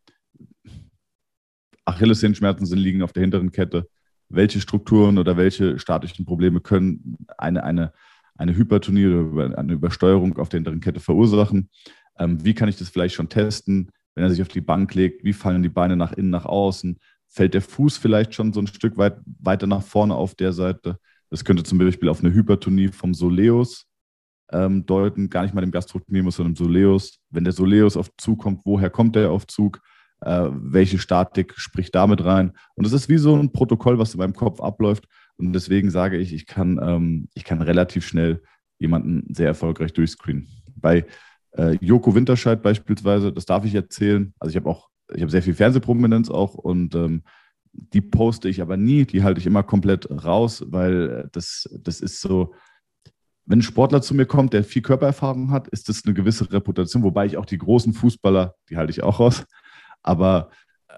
Achillessehenschmerzen sind, liegen auf der hinteren Kette. Welche Strukturen oder welche statischen Probleme können eine, eine, eine Hypertonie oder eine Übersteuerung auf der hinteren Kette verursachen? Ähm, wie kann ich das vielleicht schon testen, wenn er sich auf die Bank legt? Wie fallen die Beine nach innen, nach außen? Fällt der Fuß vielleicht schon so ein Stück weit weiter nach vorne auf der Seite? Das könnte zum Beispiel auf eine Hypertonie vom Soleus ähm, deuten, gar nicht mal dem Gastrocnemius, sondern dem Soleus. Wenn der Soleus auf Zug kommt, woher kommt der auf Zug? äh, welche Statik spricht damit rein. Und es ist wie so ein Protokoll, was in meinem Kopf abläuft. Und deswegen sage ich, ich kann, ähm, ich kann relativ schnell jemanden sehr erfolgreich durchscreenen. Bei äh, Joko Winterscheid beispielsweise, das darf ich erzählen. Also ich habe auch, ich habe sehr viel Fernsehprominenz auch und ähm, die poste ich aber nie, die halte ich immer komplett raus, weil das, das ist so, wenn ein Sportler zu mir kommt, der viel Körpererfahrung hat, ist das eine gewisse Reputation, wobei ich auch die großen Fußballer, die halte ich auch raus. Aber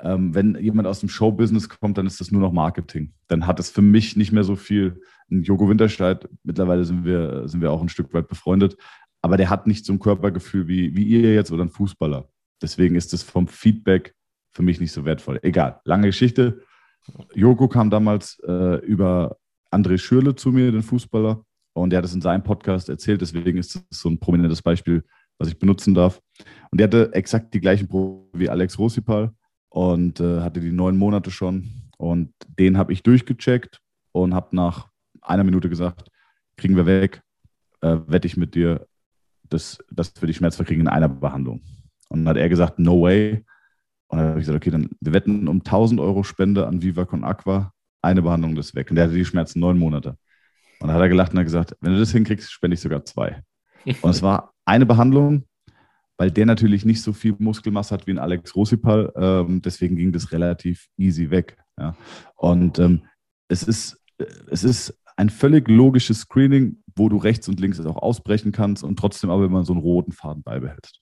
ähm, wenn jemand aus dem Showbusiness kommt, dann ist das nur noch Marketing. Dann hat es für mich nicht mehr so viel. Ein Joko Winterscheid, mittlerweile sind wir, sind wir auch ein Stück weit befreundet, aber der hat nicht so ein Körpergefühl wie, wie ihr jetzt oder ein Fußballer. Deswegen ist es vom Feedback für mich nicht so wertvoll. Egal, lange Geschichte. Joko kam damals äh, über André Schürle zu mir, den Fußballer, und der hat es in seinem Podcast erzählt. Deswegen ist es so ein prominentes Beispiel, was ich benutzen darf. Und der hatte exakt die gleichen Probleme wie Alex Rosipal und äh, hatte die neun Monate schon. Und den habe ich durchgecheckt und habe nach einer Minute gesagt, kriegen wir weg, äh, wette ich mit dir, dass, dass wir die Schmerzen kriegen in einer Behandlung. Und dann hat er gesagt, no way. Und dann habe ich gesagt, okay, dann wir wetten um 1000 Euro Spende an Viva Con Aqua, eine Behandlung ist weg. Und der hatte die Schmerzen neun Monate. Und dann hat er gelacht und hat gesagt, wenn du das hinkriegst, spende ich sogar zwei. Und es war eine Behandlung, weil der natürlich nicht so viel Muskelmasse hat wie ein Alex Rosipal. Ähm, deswegen ging das relativ easy weg. Ja. Und ähm, es, ist, es ist ein völlig logisches Screening, wo du rechts und links auch ausbrechen kannst und trotzdem aber immer so einen roten Faden beibehältst.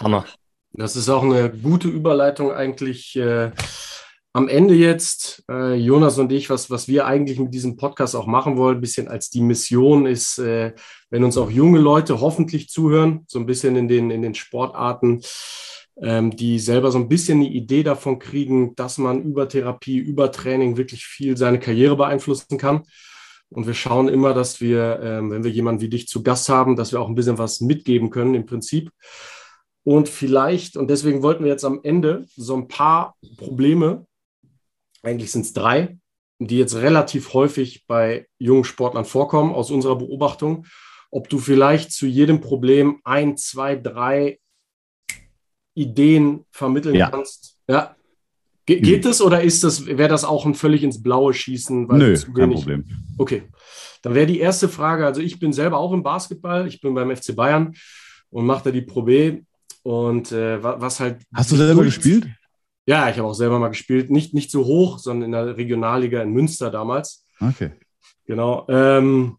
Hammer. Das ist auch eine gute Überleitung eigentlich. Äh am Ende jetzt, äh, Jonas und ich, was, was wir eigentlich mit diesem Podcast auch machen wollen, ein bisschen als die Mission ist, äh, wenn uns auch junge Leute hoffentlich zuhören, so ein bisschen in den, in den Sportarten, ähm, die selber so ein bisschen eine Idee davon kriegen, dass man über Therapie, über Training wirklich viel seine Karriere beeinflussen kann. Und wir schauen immer, dass wir, ähm, wenn wir jemanden wie dich zu Gast haben, dass wir auch ein bisschen was mitgeben können im Prinzip. Und vielleicht, und deswegen wollten wir jetzt am Ende so ein paar Probleme eigentlich sind es drei, die jetzt relativ häufig bei jungen Sportlern vorkommen, aus unserer Beobachtung. Ob du vielleicht zu jedem Problem ein, zwei, drei Ideen vermitteln ja. kannst. Ja. Ge mhm. geht es oder ist das, wäre das auch ein völlig ins Blaue schießen? Nö, kein Problem. Okay. Dann wäre die erste Frage, also ich bin selber auch im Basketball, ich bin beim FC Bayern und mache da die Pro B. Und äh, was halt. Hast du selber gespielt? Ja, ich habe auch selber mal gespielt. Nicht, nicht so hoch, sondern in der Regionalliga in Münster damals. Okay. Genau. Ähm,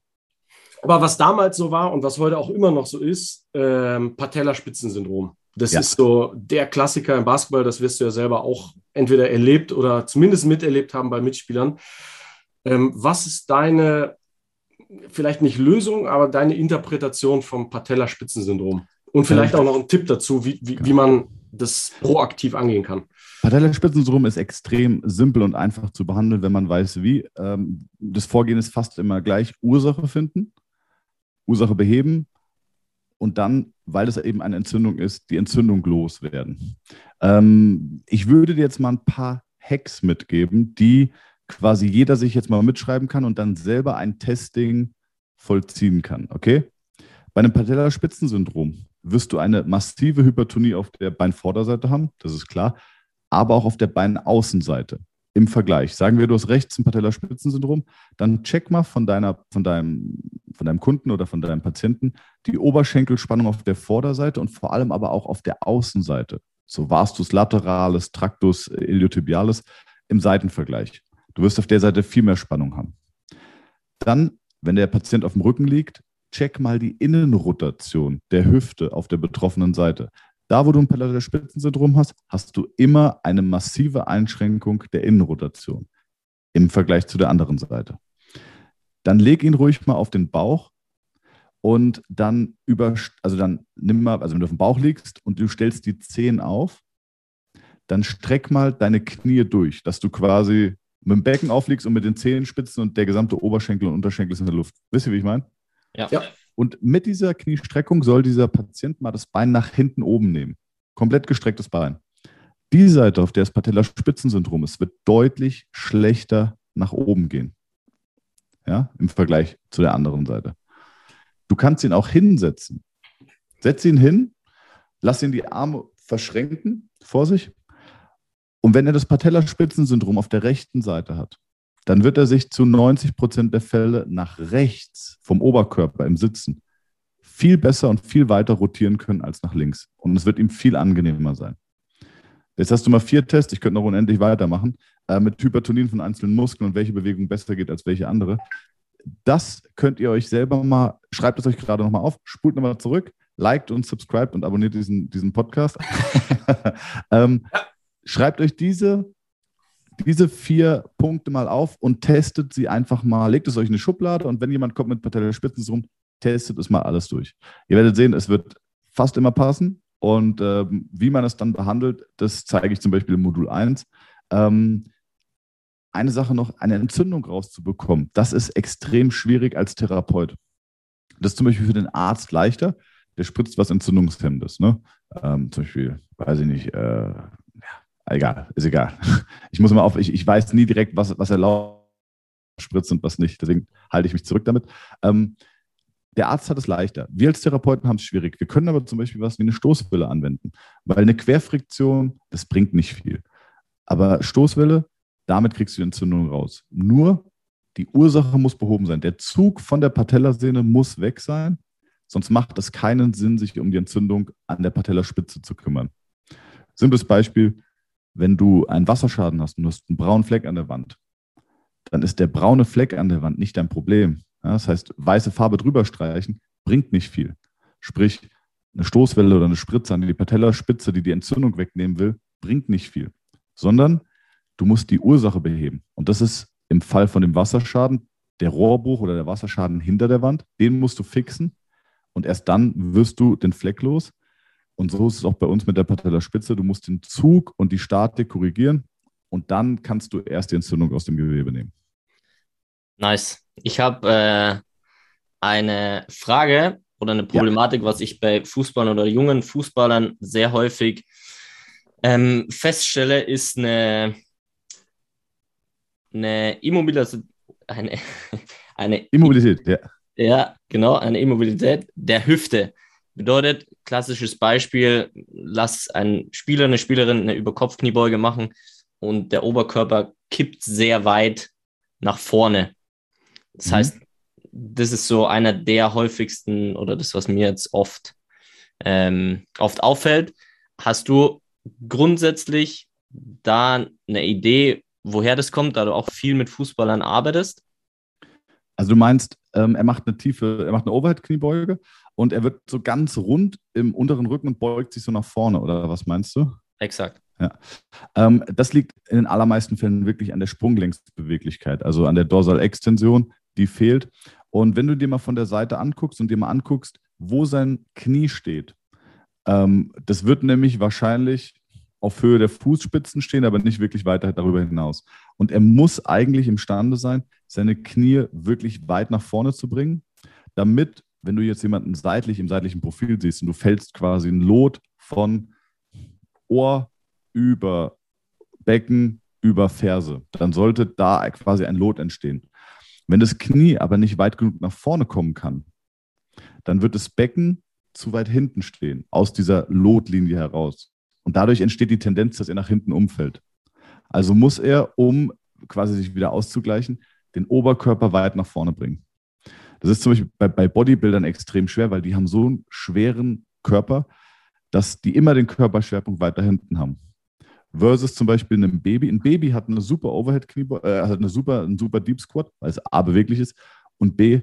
aber was damals so war und was heute auch immer noch so ist, ähm, Patellaspitzensyndrom. Das ja. ist so der Klassiker im Basketball, das wirst du ja selber auch entweder erlebt oder zumindest miterlebt haben bei Mitspielern. Ähm, was ist deine, vielleicht nicht Lösung, aber deine Interpretation vom Patellaspitzensyndrom? Und vielleicht auch noch ein Tipp dazu, wie, wie, wie man das proaktiv angehen kann. Patellaspitzensyndrom ist extrem simpel und einfach zu behandeln, wenn man weiß, wie. Ähm, das Vorgehen ist fast immer gleich. Ursache finden, Ursache beheben und dann, weil es eben eine Entzündung ist, die Entzündung loswerden. Ähm, ich würde dir jetzt mal ein paar Hacks mitgeben, die quasi jeder sich jetzt mal mitschreiben kann und dann selber ein Testing vollziehen kann. Okay? Bei einem Patellaspitzensyndrom wirst du eine massive Hypertonie auf der Beinvorderseite haben, das ist klar aber auch auf der Beinaußenseite im Vergleich. Sagen wir, du hast rechts ein Patellaspitzensyndrom, dann check mal von, deiner, von, deinem, von deinem Kunden oder von deinem Patienten die Oberschenkelspannung auf der Vorderseite und vor allem aber auch auf der Außenseite. So Vastus lateralis, Tractus iliotibialis im Seitenvergleich. Du wirst auf der Seite viel mehr Spannung haben. Dann, wenn der Patient auf dem Rücken liegt, check mal die Innenrotation der Hüfte auf der betroffenen Seite. Da, wo du ein Patellaspitzensyndrom hast, hast du immer eine massive Einschränkung der Innenrotation im Vergleich zu der anderen Seite. Dann leg ihn ruhig mal auf den Bauch und dann über, also dann nimm mal, also wenn du auf dem Bauch liegst und du stellst die Zehen auf, dann streck mal deine Knie durch, dass du quasi mit dem Becken aufliegst und mit den Zehenspitzen und der gesamte Oberschenkel und Unterschenkel ist in der Luft. Wisst ihr, wie ich meine? Ja. ja. Und mit dieser Kniestreckung soll dieser Patient mal das Bein nach hinten oben nehmen. Komplett gestrecktes Bein. Die Seite, auf der das Patellaspitzensyndrom ist, wird deutlich schlechter nach oben gehen. Ja, im Vergleich zu der anderen Seite. Du kannst ihn auch hinsetzen. Setz ihn hin, lass ihn die Arme verschränken vor sich. Und wenn er das Patellaspitzensyndrom auf der rechten Seite hat, dann wird er sich zu 90 Prozent der Fälle nach rechts vom Oberkörper im Sitzen viel besser und viel weiter rotieren können als nach links. Und es wird ihm viel angenehmer sein. Jetzt hast du mal vier Tests, ich könnte noch unendlich weitermachen, äh, mit Hypertonien von einzelnen Muskeln und welche Bewegung besser geht als welche andere. Das könnt ihr euch selber mal, schreibt es euch gerade nochmal auf, spult nochmal zurück, liked und subscribt und abonniert diesen, diesen Podcast. ähm, schreibt euch diese diese vier Punkte mal auf und testet sie einfach mal. Legt es euch in eine Schublade und wenn jemand kommt mit Patellaspitzen rum, testet es mal alles durch. Ihr werdet sehen, es wird fast immer passen. Und ähm, wie man es dann behandelt, das zeige ich zum Beispiel im Modul 1. Ähm, eine Sache noch, eine Entzündung rauszubekommen, das ist extrem schwierig als Therapeut. Das ist zum Beispiel für den Arzt leichter. Der spritzt was Entzündungshemmendes. Ne? Ähm, zum Beispiel, weiß ich nicht, äh, egal, ist egal. Ich muss immer auf, ich, ich weiß nie direkt, was, was erlaubt spritzt und was nicht. Deswegen halte ich mich zurück damit. Ähm, der Arzt hat es leichter. Wir als Therapeuten haben es schwierig. Wir können aber zum Beispiel was wie eine Stoßwelle anwenden, weil eine Querfriktion, das bringt nicht viel. Aber Stoßwelle, damit kriegst du die Entzündung raus. Nur die Ursache muss behoben sein. Der Zug von der Patellasehne muss weg sein, sonst macht es keinen Sinn, sich um die Entzündung an der Patellaspitze zu kümmern. Simples Beispiel, wenn du einen Wasserschaden hast und du hast einen braunen Fleck an der Wand, dann ist der braune Fleck an der Wand nicht dein Problem. Ja, das heißt, weiße Farbe drüber streichen bringt nicht viel. Sprich, eine Stoßwelle oder eine Spritze an die Patellaspitze, die die Entzündung wegnehmen will, bringt nicht viel. Sondern du musst die Ursache beheben. Und das ist im Fall von dem Wasserschaden der Rohrbruch oder der Wasserschaden hinter der Wand. Den musst du fixen. Und erst dann wirst du den Fleck los. Und so ist es auch bei uns mit der Patellaspitze. Du musst den Zug und die Statik korrigieren. Und dann kannst du erst die Entzündung aus dem Gewebe nehmen. Nice. Ich habe äh, eine Frage oder eine Problematik, ja. was ich bei Fußballern oder jungen Fußballern sehr häufig ähm, feststelle, ist eine, eine Immobilisation, eine, eine Immobilität, ja. Ja, genau, eine Immobilität der Hüfte. Bedeutet, klassisches Beispiel, lass ein Spieler, eine Spielerin eine Überkopfkniebeuge machen und der Oberkörper kippt sehr weit nach vorne. Das mhm. heißt, das ist so einer der häufigsten oder das, was mir jetzt oft, ähm, oft auffällt. Hast du grundsätzlich da eine Idee, woher das kommt, da du auch viel mit Fußballern arbeitest? Also du meinst, ähm, er macht eine tiefe, er macht eine Overhead-Kniebeuge und er wird so ganz rund im unteren Rücken und beugt sich so nach vorne, oder was meinst du? Exakt. Ja. Ähm, das liegt in den allermeisten Fällen wirklich an der Sprunglängsbeweglichkeit, also an der Dorsalextension, die fehlt. Und wenn du dir mal von der Seite anguckst und dir mal anguckst, wo sein Knie steht, ähm, das wird nämlich wahrscheinlich auf Höhe der Fußspitzen stehen, aber nicht wirklich weiter darüber hinaus. Und er muss eigentlich imstande sein, seine Knie wirklich weit nach vorne zu bringen, damit, wenn du jetzt jemanden seitlich im seitlichen Profil siehst und du fällst quasi ein Lot von Ohr über Becken über Ferse, dann sollte da quasi ein Lot entstehen. Wenn das Knie aber nicht weit genug nach vorne kommen kann, dann wird das Becken zu weit hinten stehen, aus dieser Lotlinie heraus. Und dadurch entsteht die Tendenz, dass er nach hinten umfällt. Also muss er, um quasi sich wieder auszugleichen, den Oberkörper weit nach vorne bringen. Das ist zum Beispiel bei, bei Bodybuildern extrem schwer, weil die haben so einen schweren Körper, dass die immer den Körperschwerpunkt weiter hinten haben versus zum Beispiel einem Baby. Ein Baby hat eine super Overhead-Knie, äh, hat eine super, einen super Deep Squat, weil es A beweglich ist und B,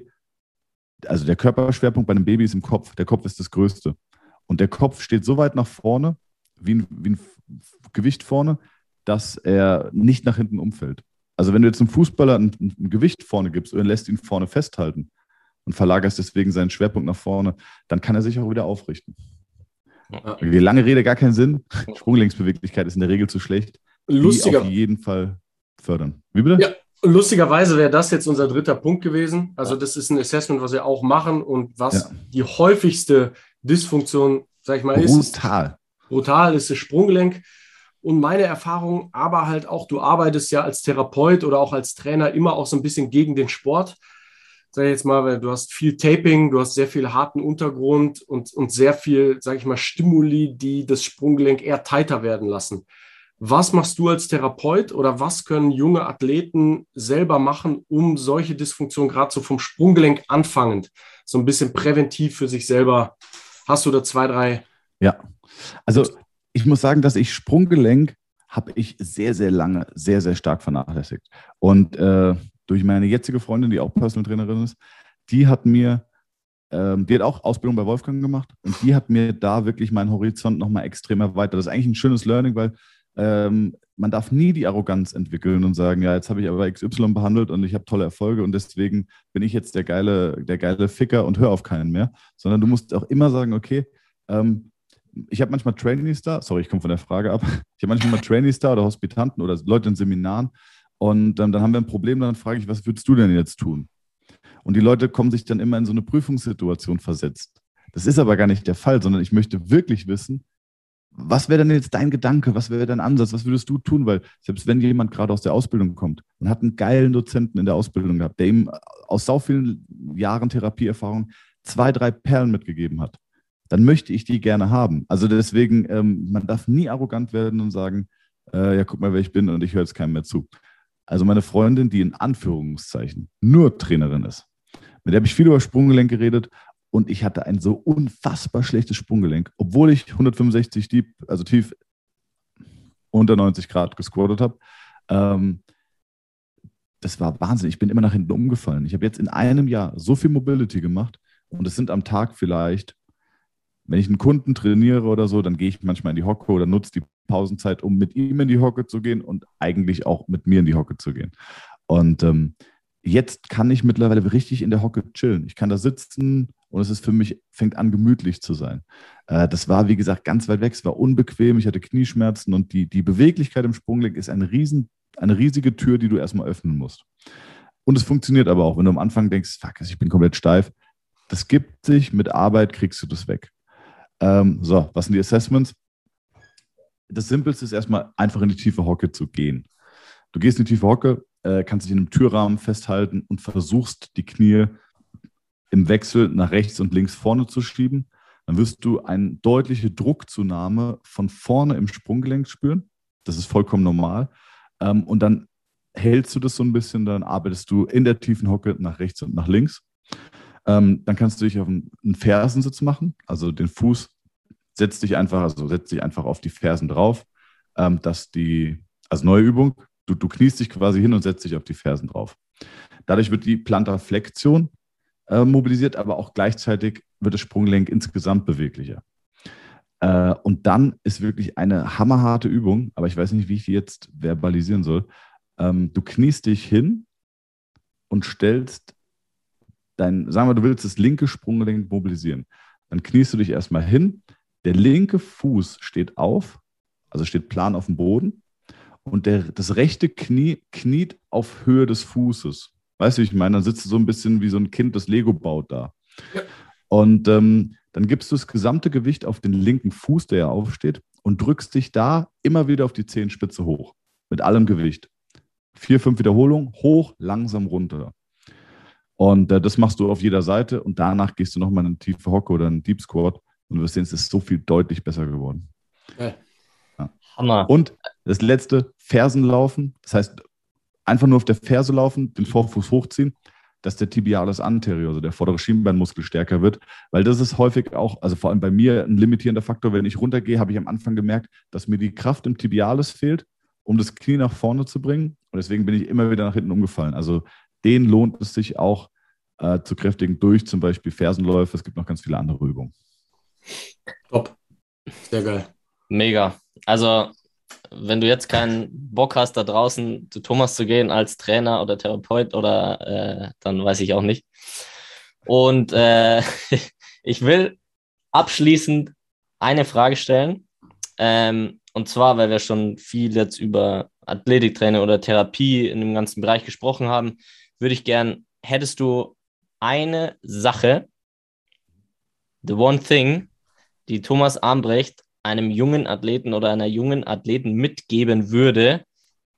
also der Körperschwerpunkt bei einem Baby ist im Kopf. Der Kopf ist das Größte. Und der Kopf steht so weit nach vorne, wie ein, wie ein Gewicht vorne, dass er nicht nach hinten umfällt. Also wenn du jetzt einem Fußballer ein, ein Gewicht vorne gibst und lässt ihn vorne festhalten und verlagerst deswegen seinen Schwerpunkt nach vorne, dann kann er sich auch wieder aufrichten. Die lange Rede gar keinen Sinn. Sprunglinksbeweglichkeit ist in der Regel zu schlecht. Lustiger. Die auf jeden Fall fördern. Wie bitte? Ja, lustigerweise wäre das jetzt unser dritter Punkt gewesen. Also das ist ein Assessment, was wir auch machen und was ja. die häufigste Dysfunktion, sag ich mal, brutal. ist. Brutal. Brutal ist das Sprunggelenk. Und meine Erfahrung, aber halt auch, du arbeitest ja als Therapeut oder auch als Trainer immer auch so ein bisschen gegen den Sport sag ich jetzt mal, weil du hast viel Taping, du hast sehr viel harten Untergrund und, und sehr viel, sag ich mal, Stimuli, die das Sprunggelenk eher tighter werden lassen. Was machst du als Therapeut oder was können junge Athleten selber machen, um solche Dysfunktionen gerade so vom Sprunggelenk anfangend, so ein bisschen präventiv für sich selber? Hast du da zwei, drei? Ja, also ich muss sagen, dass ich Sprunggelenk habe ich sehr, sehr lange, sehr, sehr stark vernachlässigt. Und äh, durch meine jetzige Freundin, die auch Personal Trainerin ist, die hat mir, ähm, die hat auch Ausbildung bei Wolfgang gemacht und die hat mir da wirklich meinen Horizont nochmal extrem erweitert. Das ist eigentlich ein schönes Learning, weil ähm, man darf nie die Arroganz entwickeln und sagen, ja, jetzt habe ich aber XY behandelt und ich habe tolle Erfolge und deswegen bin ich jetzt der geile, der geile Ficker und höre auf keinen mehr, sondern du musst auch immer sagen, okay, ähm, ich habe manchmal Trainees da, sorry, ich komme von der Frage ab, ich habe manchmal Trainees da oder Hospitanten oder Leute in Seminaren Und ähm, dann haben wir ein Problem, dann frage ich, was würdest du denn jetzt tun? Und die Leute kommen sich dann immer in so eine Prüfungssituation versetzt. Das ist aber gar nicht der Fall, sondern ich möchte wirklich wissen, was wäre denn jetzt dein Gedanke, was wäre dein Ansatz, was würdest du tun? Weil selbst wenn jemand gerade aus der Ausbildung kommt und hat einen geilen Dozenten in der Ausbildung gehabt, der ihm aus so vielen Jahren Therapieerfahrung zwei, drei Perlen mitgegeben hat, dann möchte ich die gerne haben. Also deswegen, ähm, man darf nie arrogant werden und sagen, äh, ja, guck mal, wer ich bin und ich höre jetzt keinem mehr zu. Also meine Freundin, die in Anführungszeichen nur Trainerin ist, mit der habe ich viel über Sprunggelenk geredet und ich hatte ein so unfassbar schlechtes Sprunggelenk, obwohl ich 165 Deep, also tief unter 90 Grad gesquattet habe. Ähm, das war Wahnsinn. Ich bin immer nach hinten umgefallen. Ich habe jetzt in einem Jahr so viel Mobility gemacht und es sind am Tag vielleicht, wenn ich einen Kunden trainiere oder so, dann gehe ich manchmal in die Hocke oder nutze die Pausenzeit, um mit ihm in die Hocke zu gehen und eigentlich auch mit mir in die Hocke zu gehen. Und ähm, jetzt kann ich mittlerweile richtig in der Hocke chillen. Ich kann da sitzen und es ist für mich, fängt an, gemütlich zu sein. Äh, das war, wie gesagt, ganz weit weg. Es war unbequem. Ich hatte Knieschmerzen und die, die Beweglichkeit im Sprunggelenk ist eine, riesen, eine riesige Tür, die du erstmal öffnen musst. Und es funktioniert aber auch, wenn du am Anfang denkst, fuck, ich bin komplett steif. Das gibt sich, mit Arbeit kriegst du das weg. Ähm, so, was sind die Assessments? Das Simpelste ist erstmal einfach in die tiefe Hocke zu gehen. Du gehst in die tiefe Hocke, äh, kannst dich in einem Türrahmen festhalten und versuchst die Knie im Wechsel nach rechts und links vorne zu schieben. Dann wirst du eine deutliche Druckzunahme von vorne im Sprunggelenk spüren. Das ist vollkommen normal. Ähm, und dann hältst du das so ein bisschen, dann arbeitest du in der tiefen Hocke nach rechts und nach links. Ähm, dann kannst du dich auf einen Fersensitz machen, also den Fuß setzt dich einfach, also setz dich einfach auf die Fersen drauf, ähm, dass die, also neue Übung, Du, du kniest dich quasi hin und setzt dich auf die Fersen drauf. Dadurch wird die Plantarflexion äh, mobilisiert, aber auch gleichzeitig wird das Sprunggelenk insgesamt beweglicher. Äh, und dann ist wirklich eine hammerharte Übung, aber ich weiß nicht, wie ich die jetzt verbalisieren soll. Ähm, du kniest dich hin und stellst dein, sagen wir, du willst das linke Sprunggelenk mobilisieren. Dann kniest du dich erstmal hin. Der linke Fuß steht auf, also steht plan auf dem Boden und der, das rechte Knie kniet auf Höhe des Fußes. Weißt du, wie ich meine? Dann sitzt du so ein bisschen wie so ein Kind, das Lego baut da. Ja. Und ähm, dann gibst du das gesamte Gewicht auf den linken Fuß, der ja aufsteht, und drückst dich da immer wieder auf die Zehenspitze hoch. Mit allem Gewicht. Vier, fünf Wiederholungen, hoch, langsam runter. Und äh, das machst du auf jeder Seite und danach gehst du nochmal in eine tiefe Hocke oder einen Deep Squat und du wirst sehen, es ist so viel deutlich besser geworden. Ja. Hammer. Und das letzte, Fersen laufen. Das heißt, einfach nur auf der Ferse laufen, den Vorfuß hochziehen, dass der Tibialis anterior, also der vordere Schienbeinmuskel stärker wird. Weil das ist häufig auch, also vor allem bei mir, ein limitierender Faktor. Wenn ich runtergehe, habe ich am Anfang gemerkt, dass mir die Kraft im Tibialis fehlt, um das Knie nach vorne zu bringen. Und deswegen bin ich immer wieder nach hinten umgefallen. Also den lohnt es sich auch äh, zu kräftigen durch zum Beispiel Fersenläufe. Es gibt noch ganz viele andere Übungen. Top. Sehr geil. Mega. Also, wenn du jetzt keinen Bock hast, da draußen zu Thomas zu gehen als Trainer oder Therapeut oder äh, dann weiß ich auch nicht. Und äh, ich will abschließend eine Frage stellen. Ähm, und zwar, weil wir schon viel jetzt über Athletiktraining oder Therapie in dem ganzen Bereich gesprochen haben, würde ich gern, hättest du eine Sache, the one thing, die Thomas Armbrecht einem jungen Athleten oder einer jungen Athleten mitgeben würde,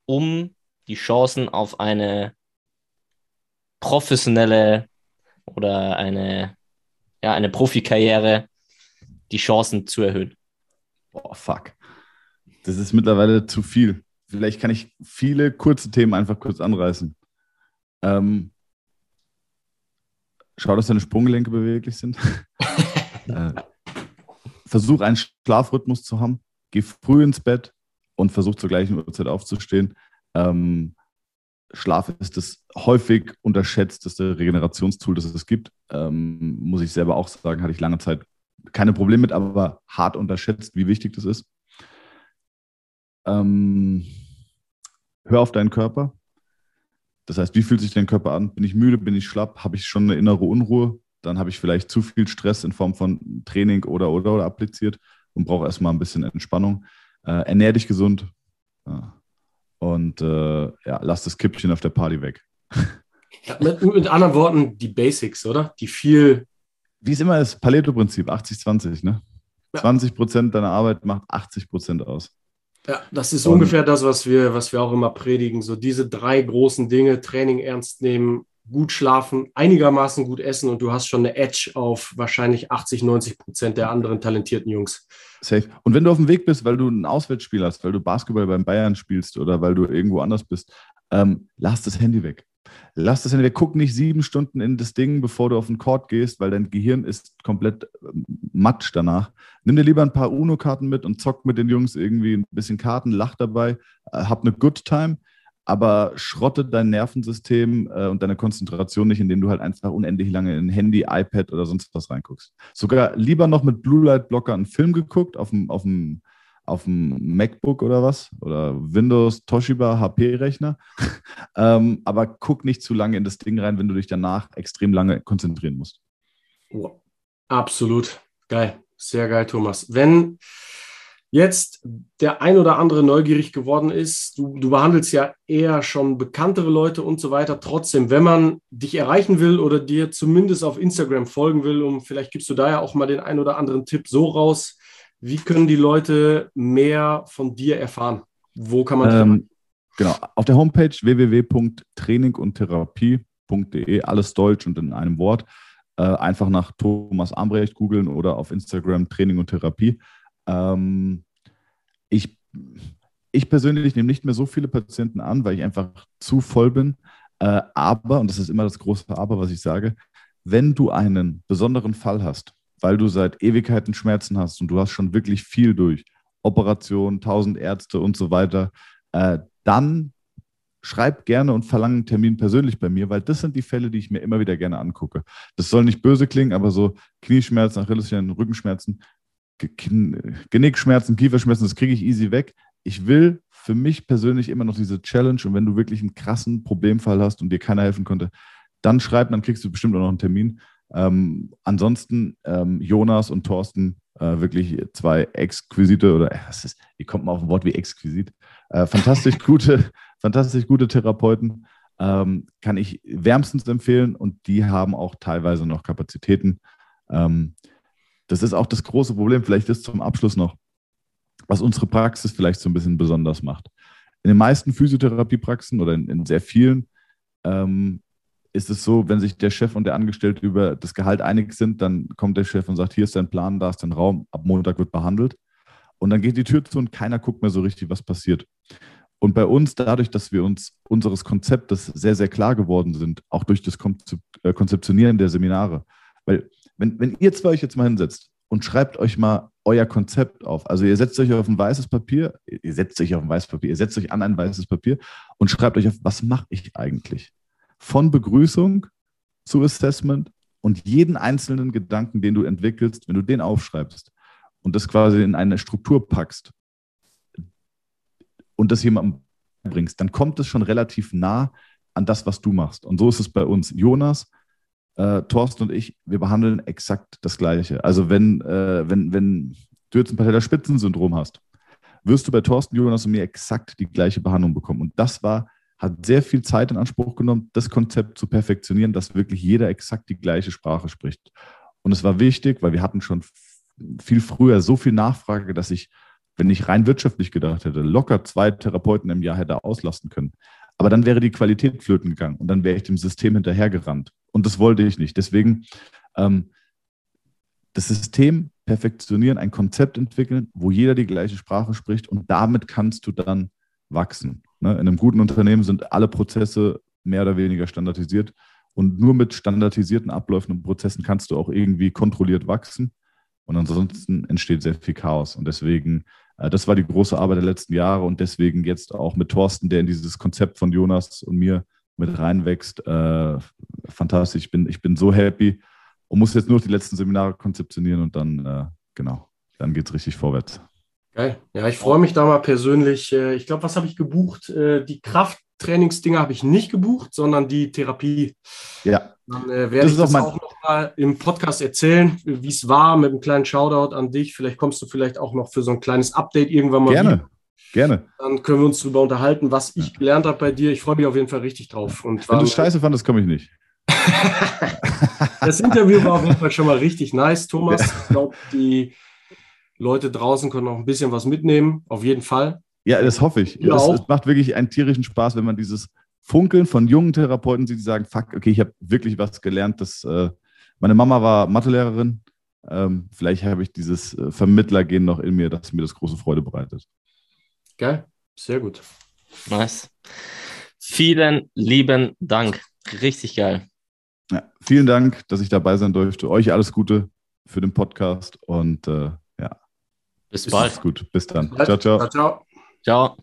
um die Chancen auf eine professionelle oder eine, ja, eine Profikarriere, die Chancen zu erhöhen? Boah, fuck. Das ist mittlerweile zu viel. Vielleicht kann ich viele kurze Themen einfach kurz anreißen. Ähm, schau, dass deine Sprunggelenke beweglich sind. äh, versuch einen Schlafrhythmus zu haben. Geh früh ins Bett und versuch zur gleichen Uhrzeit aufzustehen. Ähm, Schlaf ist das häufig unterschätzteste Regenerationstool, das es gibt. Ähm, muss ich selber auch sagen, hatte ich lange Zeit keine Probleme mit, aber hart unterschätzt, wie wichtig das ist. Ähm, hör auf deinen Körper. Das heißt, wie fühlt sich dein Körper an? Bin ich müde? Bin ich schlapp? Habe ich schon eine innere Unruhe? Dann habe ich vielleicht zu viel Stress in Form von Training oder oder oder appliziert und brauche erstmal ein bisschen Entspannung. Äh, ernähr dich gesund. Ja. und äh, ja, lass das Kippchen auf der Party weg. Ja, mit, mit, anderen Worten, die Basics, oder? Die viel. Wie es immer ist, Pareto-Prinzip, 80-20, ne? Ja. 20 Prozent deiner Arbeit macht 80 Prozent aus. Ja, das ist und, ungefähr das, was wir, was wir auch immer predigen. So diese drei großen Dinge, Training ernst nehmen, gut schlafen, einigermaßen gut essen und du hast schon eine Edge auf wahrscheinlich 80, 90 Prozent der anderen talentierten Jungs. Safe. Und wenn du auf dem Weg bist, weil du ein Auswärtsspiel hast, weil du Basketball beim Bayern spielst oder weil du irgendwo anders bist, ähm, lass das Handy weg. Lass das Handy weg. Guck nicht sieben Stunden in das Ding, bevor du auf den Court gehst, weil dein Gehirn ist komplett ähm, matsch danach. Nimm dir lieber ein paar UNO-Karten mit und zock mit den Jungs irgendwie ein bisschen Karten, lach dabei, äh, hab eine Good Time aber schrotte dein Nervensystem äh, und deine Konzentration nicht, indem du halt einfach unendlich lange in Handy, iPad oder sonst was reinguckst. Sogar lieber noch mit Blue Light Blocker einen Film geguckt auf dem, auf dem, auf dem MacBook oder was oder Windows, Toshiba, HP-Rechner. ähm, aber guck nicht zu lange in das Ding rein, wenn du dich danach extrem lange konzentrieren musst. Oh, absolut. Geil. Sehr geil, Thomas. Wenn jetzt der ein oder andere neugierig geworden ist, du, du behandelst ja eher schon bekanntere Leute und so weiter. Trotzdem, wenn man dich erreichen will oder dir zumindest auf Instagram folgen will, um vielleicht gibst du da ja auch mal den ein oder anderen Tipp so raus, wie können die Leute mehr von dir erfahren? Wo kann man ähm, Genau, auf der Homepage www.trainingundtherapie.de, alles Deutsch und in einem Wort. Äh, einfach nach Thomas Ambrecht googeln oder auf Instagram Training und Therapie. Ähm, ich, ich persönlich nehme nicht mehr so viele Patienten an, weil ich einfach zu voll bin. Äh, aber, und das ist immer das große Aber, was ich sage, wenn du einen besonderen Fall hast, weil du seit Ewigkeiten Schmerzen hast und du hast schon wirklich viel durch, Operation, tausend Ärzte und so weiter, äh, dann schreib gerne und verlange einen Termin persönlich bei mir, weil das sind die Fälle, die ich mir immer wieder gerne angucke. Das soll nicht böse klingen, aber so Knieschmerzen, Achillessehnen, Rückenschmerzen, Genickschmerzen, Kieferschmerzen, das kriege ich easy weg. Ich will für mich persönlich immer noch diese Challenge und wenn du wirklich einen krassen Problemfall hast und dir keiner helfen konnte, dann schreib, dann kriegst du bestimmt auch noch einen Termin. Ähm, ansonsten ähm, Jonas und Thorsten, äh, wirklich zwei exquisite oder äh, ist, wie kommt man auf ein Wort wie exquisit? Äh, fantastisch gute, fantastisch gute Therapeuten. Ähm, kann ich wärmstens empfehlen und die haben auch teilweise noch Kapazitäten. Ähm, das ist auch das große Problem, vielleicht ist zum Abschluss noch, was unsere Praxis vielleicht so ein bisschen besonders macht. In den meisten Physiotherapiepraxen oder in, in sehr vielen ähm, ist es so, wenn sich der Chef und der Angestellte über das Gehalt einig sind, dann kommt der Chef und sagt, hier ist dein Plan, da ist dein Raum, ab Montag wird behandelt. Und dann geht die Tür zu und keiner guckt mehr so richtig, was passiert. Und bei uns, dadurch, dass wir uns unseres Konzeptes sehr, sehr klar geworden sind, auch durch das äh, Konzeptionieren der Seminare, weil wenn, wenn ihr zwei euch jetzt mal hinsetzt und schreibt euch mal euer Konzept auf. Also ihr setzt euch auf ein weißes Papier, ihr setzt euch auf ein weißes Papier, ihr setzt euch an ein weißes Papier und schreibt euch auf, was mache ich eigentlich? Von Begrüßung zu Assessment und jeden einzelnen Gedanken, den du entwickelst, wenn du den aufschreibst und das quasi in eine Struktur packst und das jemandem bringst, dann kommt es schon relativ nah an das, was du machst. Und so ist es bei uns. Jonas äh, Thorsten und ich, wir behandeln exakt das Gleiche. Also wenn, äh, wenn, wenn du jetzt ein Patellaspitzensyndrom hast, wirst du bei Thorsten, Jonas und mir exakt die gleiche Behandlung bekommen. Und das war, hat sehr viel Zeit in Anspruch genommen, das Konzept zu perfektionieren, dass wirklich jeder exakt die gleiche Sprache spricht. Und es war wichtig, weil wir hatten schon viel früher so viel Nachfrage, dass ich, wenn ich rein wirtschaftlich gedacht hätte, locker zwei Therapeuten im Jahr hätte auslasten können. Aber dann wäre die Qualität flöten gegangen und dann wäre ich dem System hinterhergerannt. Und das wollte ich nicht. Deswegen ähm, das System perfektionieren, ein Konzept entwickeln, wo jeder die gleiche Sprache spricht und damit kannst du dann wachsen. Ne? In einem guten Unternehmen sind alle Prozesse mehr oder weniger standardisiert und nur mit standardisierten Abläufen und Prozessen kannst du auch irgendwie kontrolliert wachsen und ansonsten entsteht sehr viel Chaos und deswegen, äh, das war die große Arbeit der letzten Jahre und deswegen jetzt auch mit Thorsten, der in dieses Konzept von Jonas und mir mit reinwächst. Äh, fantastisch. Ich bin, ich bin so happy und muss jetzt nur die letzten Seminare konzeptionieren und dann, äh, genau, dann geht es richtig vorwärts. Geil. Ja, ich freue mich da mal persönlich. Äh, ich glaube, was habe ich gebucht? Äh, die Krafttrainingsdinger habe ich nicht gebucht, sondern die Therapie. Ja. Dann äh, werde ich das auch noch mal im Podcast erzählen, wie es war, mit einem kleinen Shoutout an dich. Vielleicht kommst du vielleicht auch noch für so ein kleines Update irgendwann mal. Gerne. Wieder. Gerne. Dann können wir uns darüber unterhalten, was ich Ja. gelernt habe bei dir. Ich freue mich auf jeden Fall richtig drauf. Und Wenn du scheiße fandest, komme ich nicht. das Interview war auf jeden Fall schon mal richtig nice, Thomas. Ich glaube, die Leute draußen können auch ein bisschen was mitnehmen. Auf jeden Fall. Ja, das hoffe ich. Ja, es, es macht wirklich einen tierischen Spaß, wenn man dieses Funkeln von jungen Therapeuten sieht, die sagen, fuck, okay, ich habe wirklich was gelernt. Das, äh, meine Mama war Mathelehrerin. Ähm, vielleicht habe ich dieses äh, Vermittlergehen noch in mir, das mir das große Freude bereitet. Geil. Sehr gut. Nice. Vielen lieben Dank. Richtig geil. Ja, vielen Dank, dass ich dabei sein durfte. Euch alles Gute für den Podcast und äh, ja, Bis Bis bald. macht's gut. Bis dann. Bis ciao. ciao. ciao. Ciao.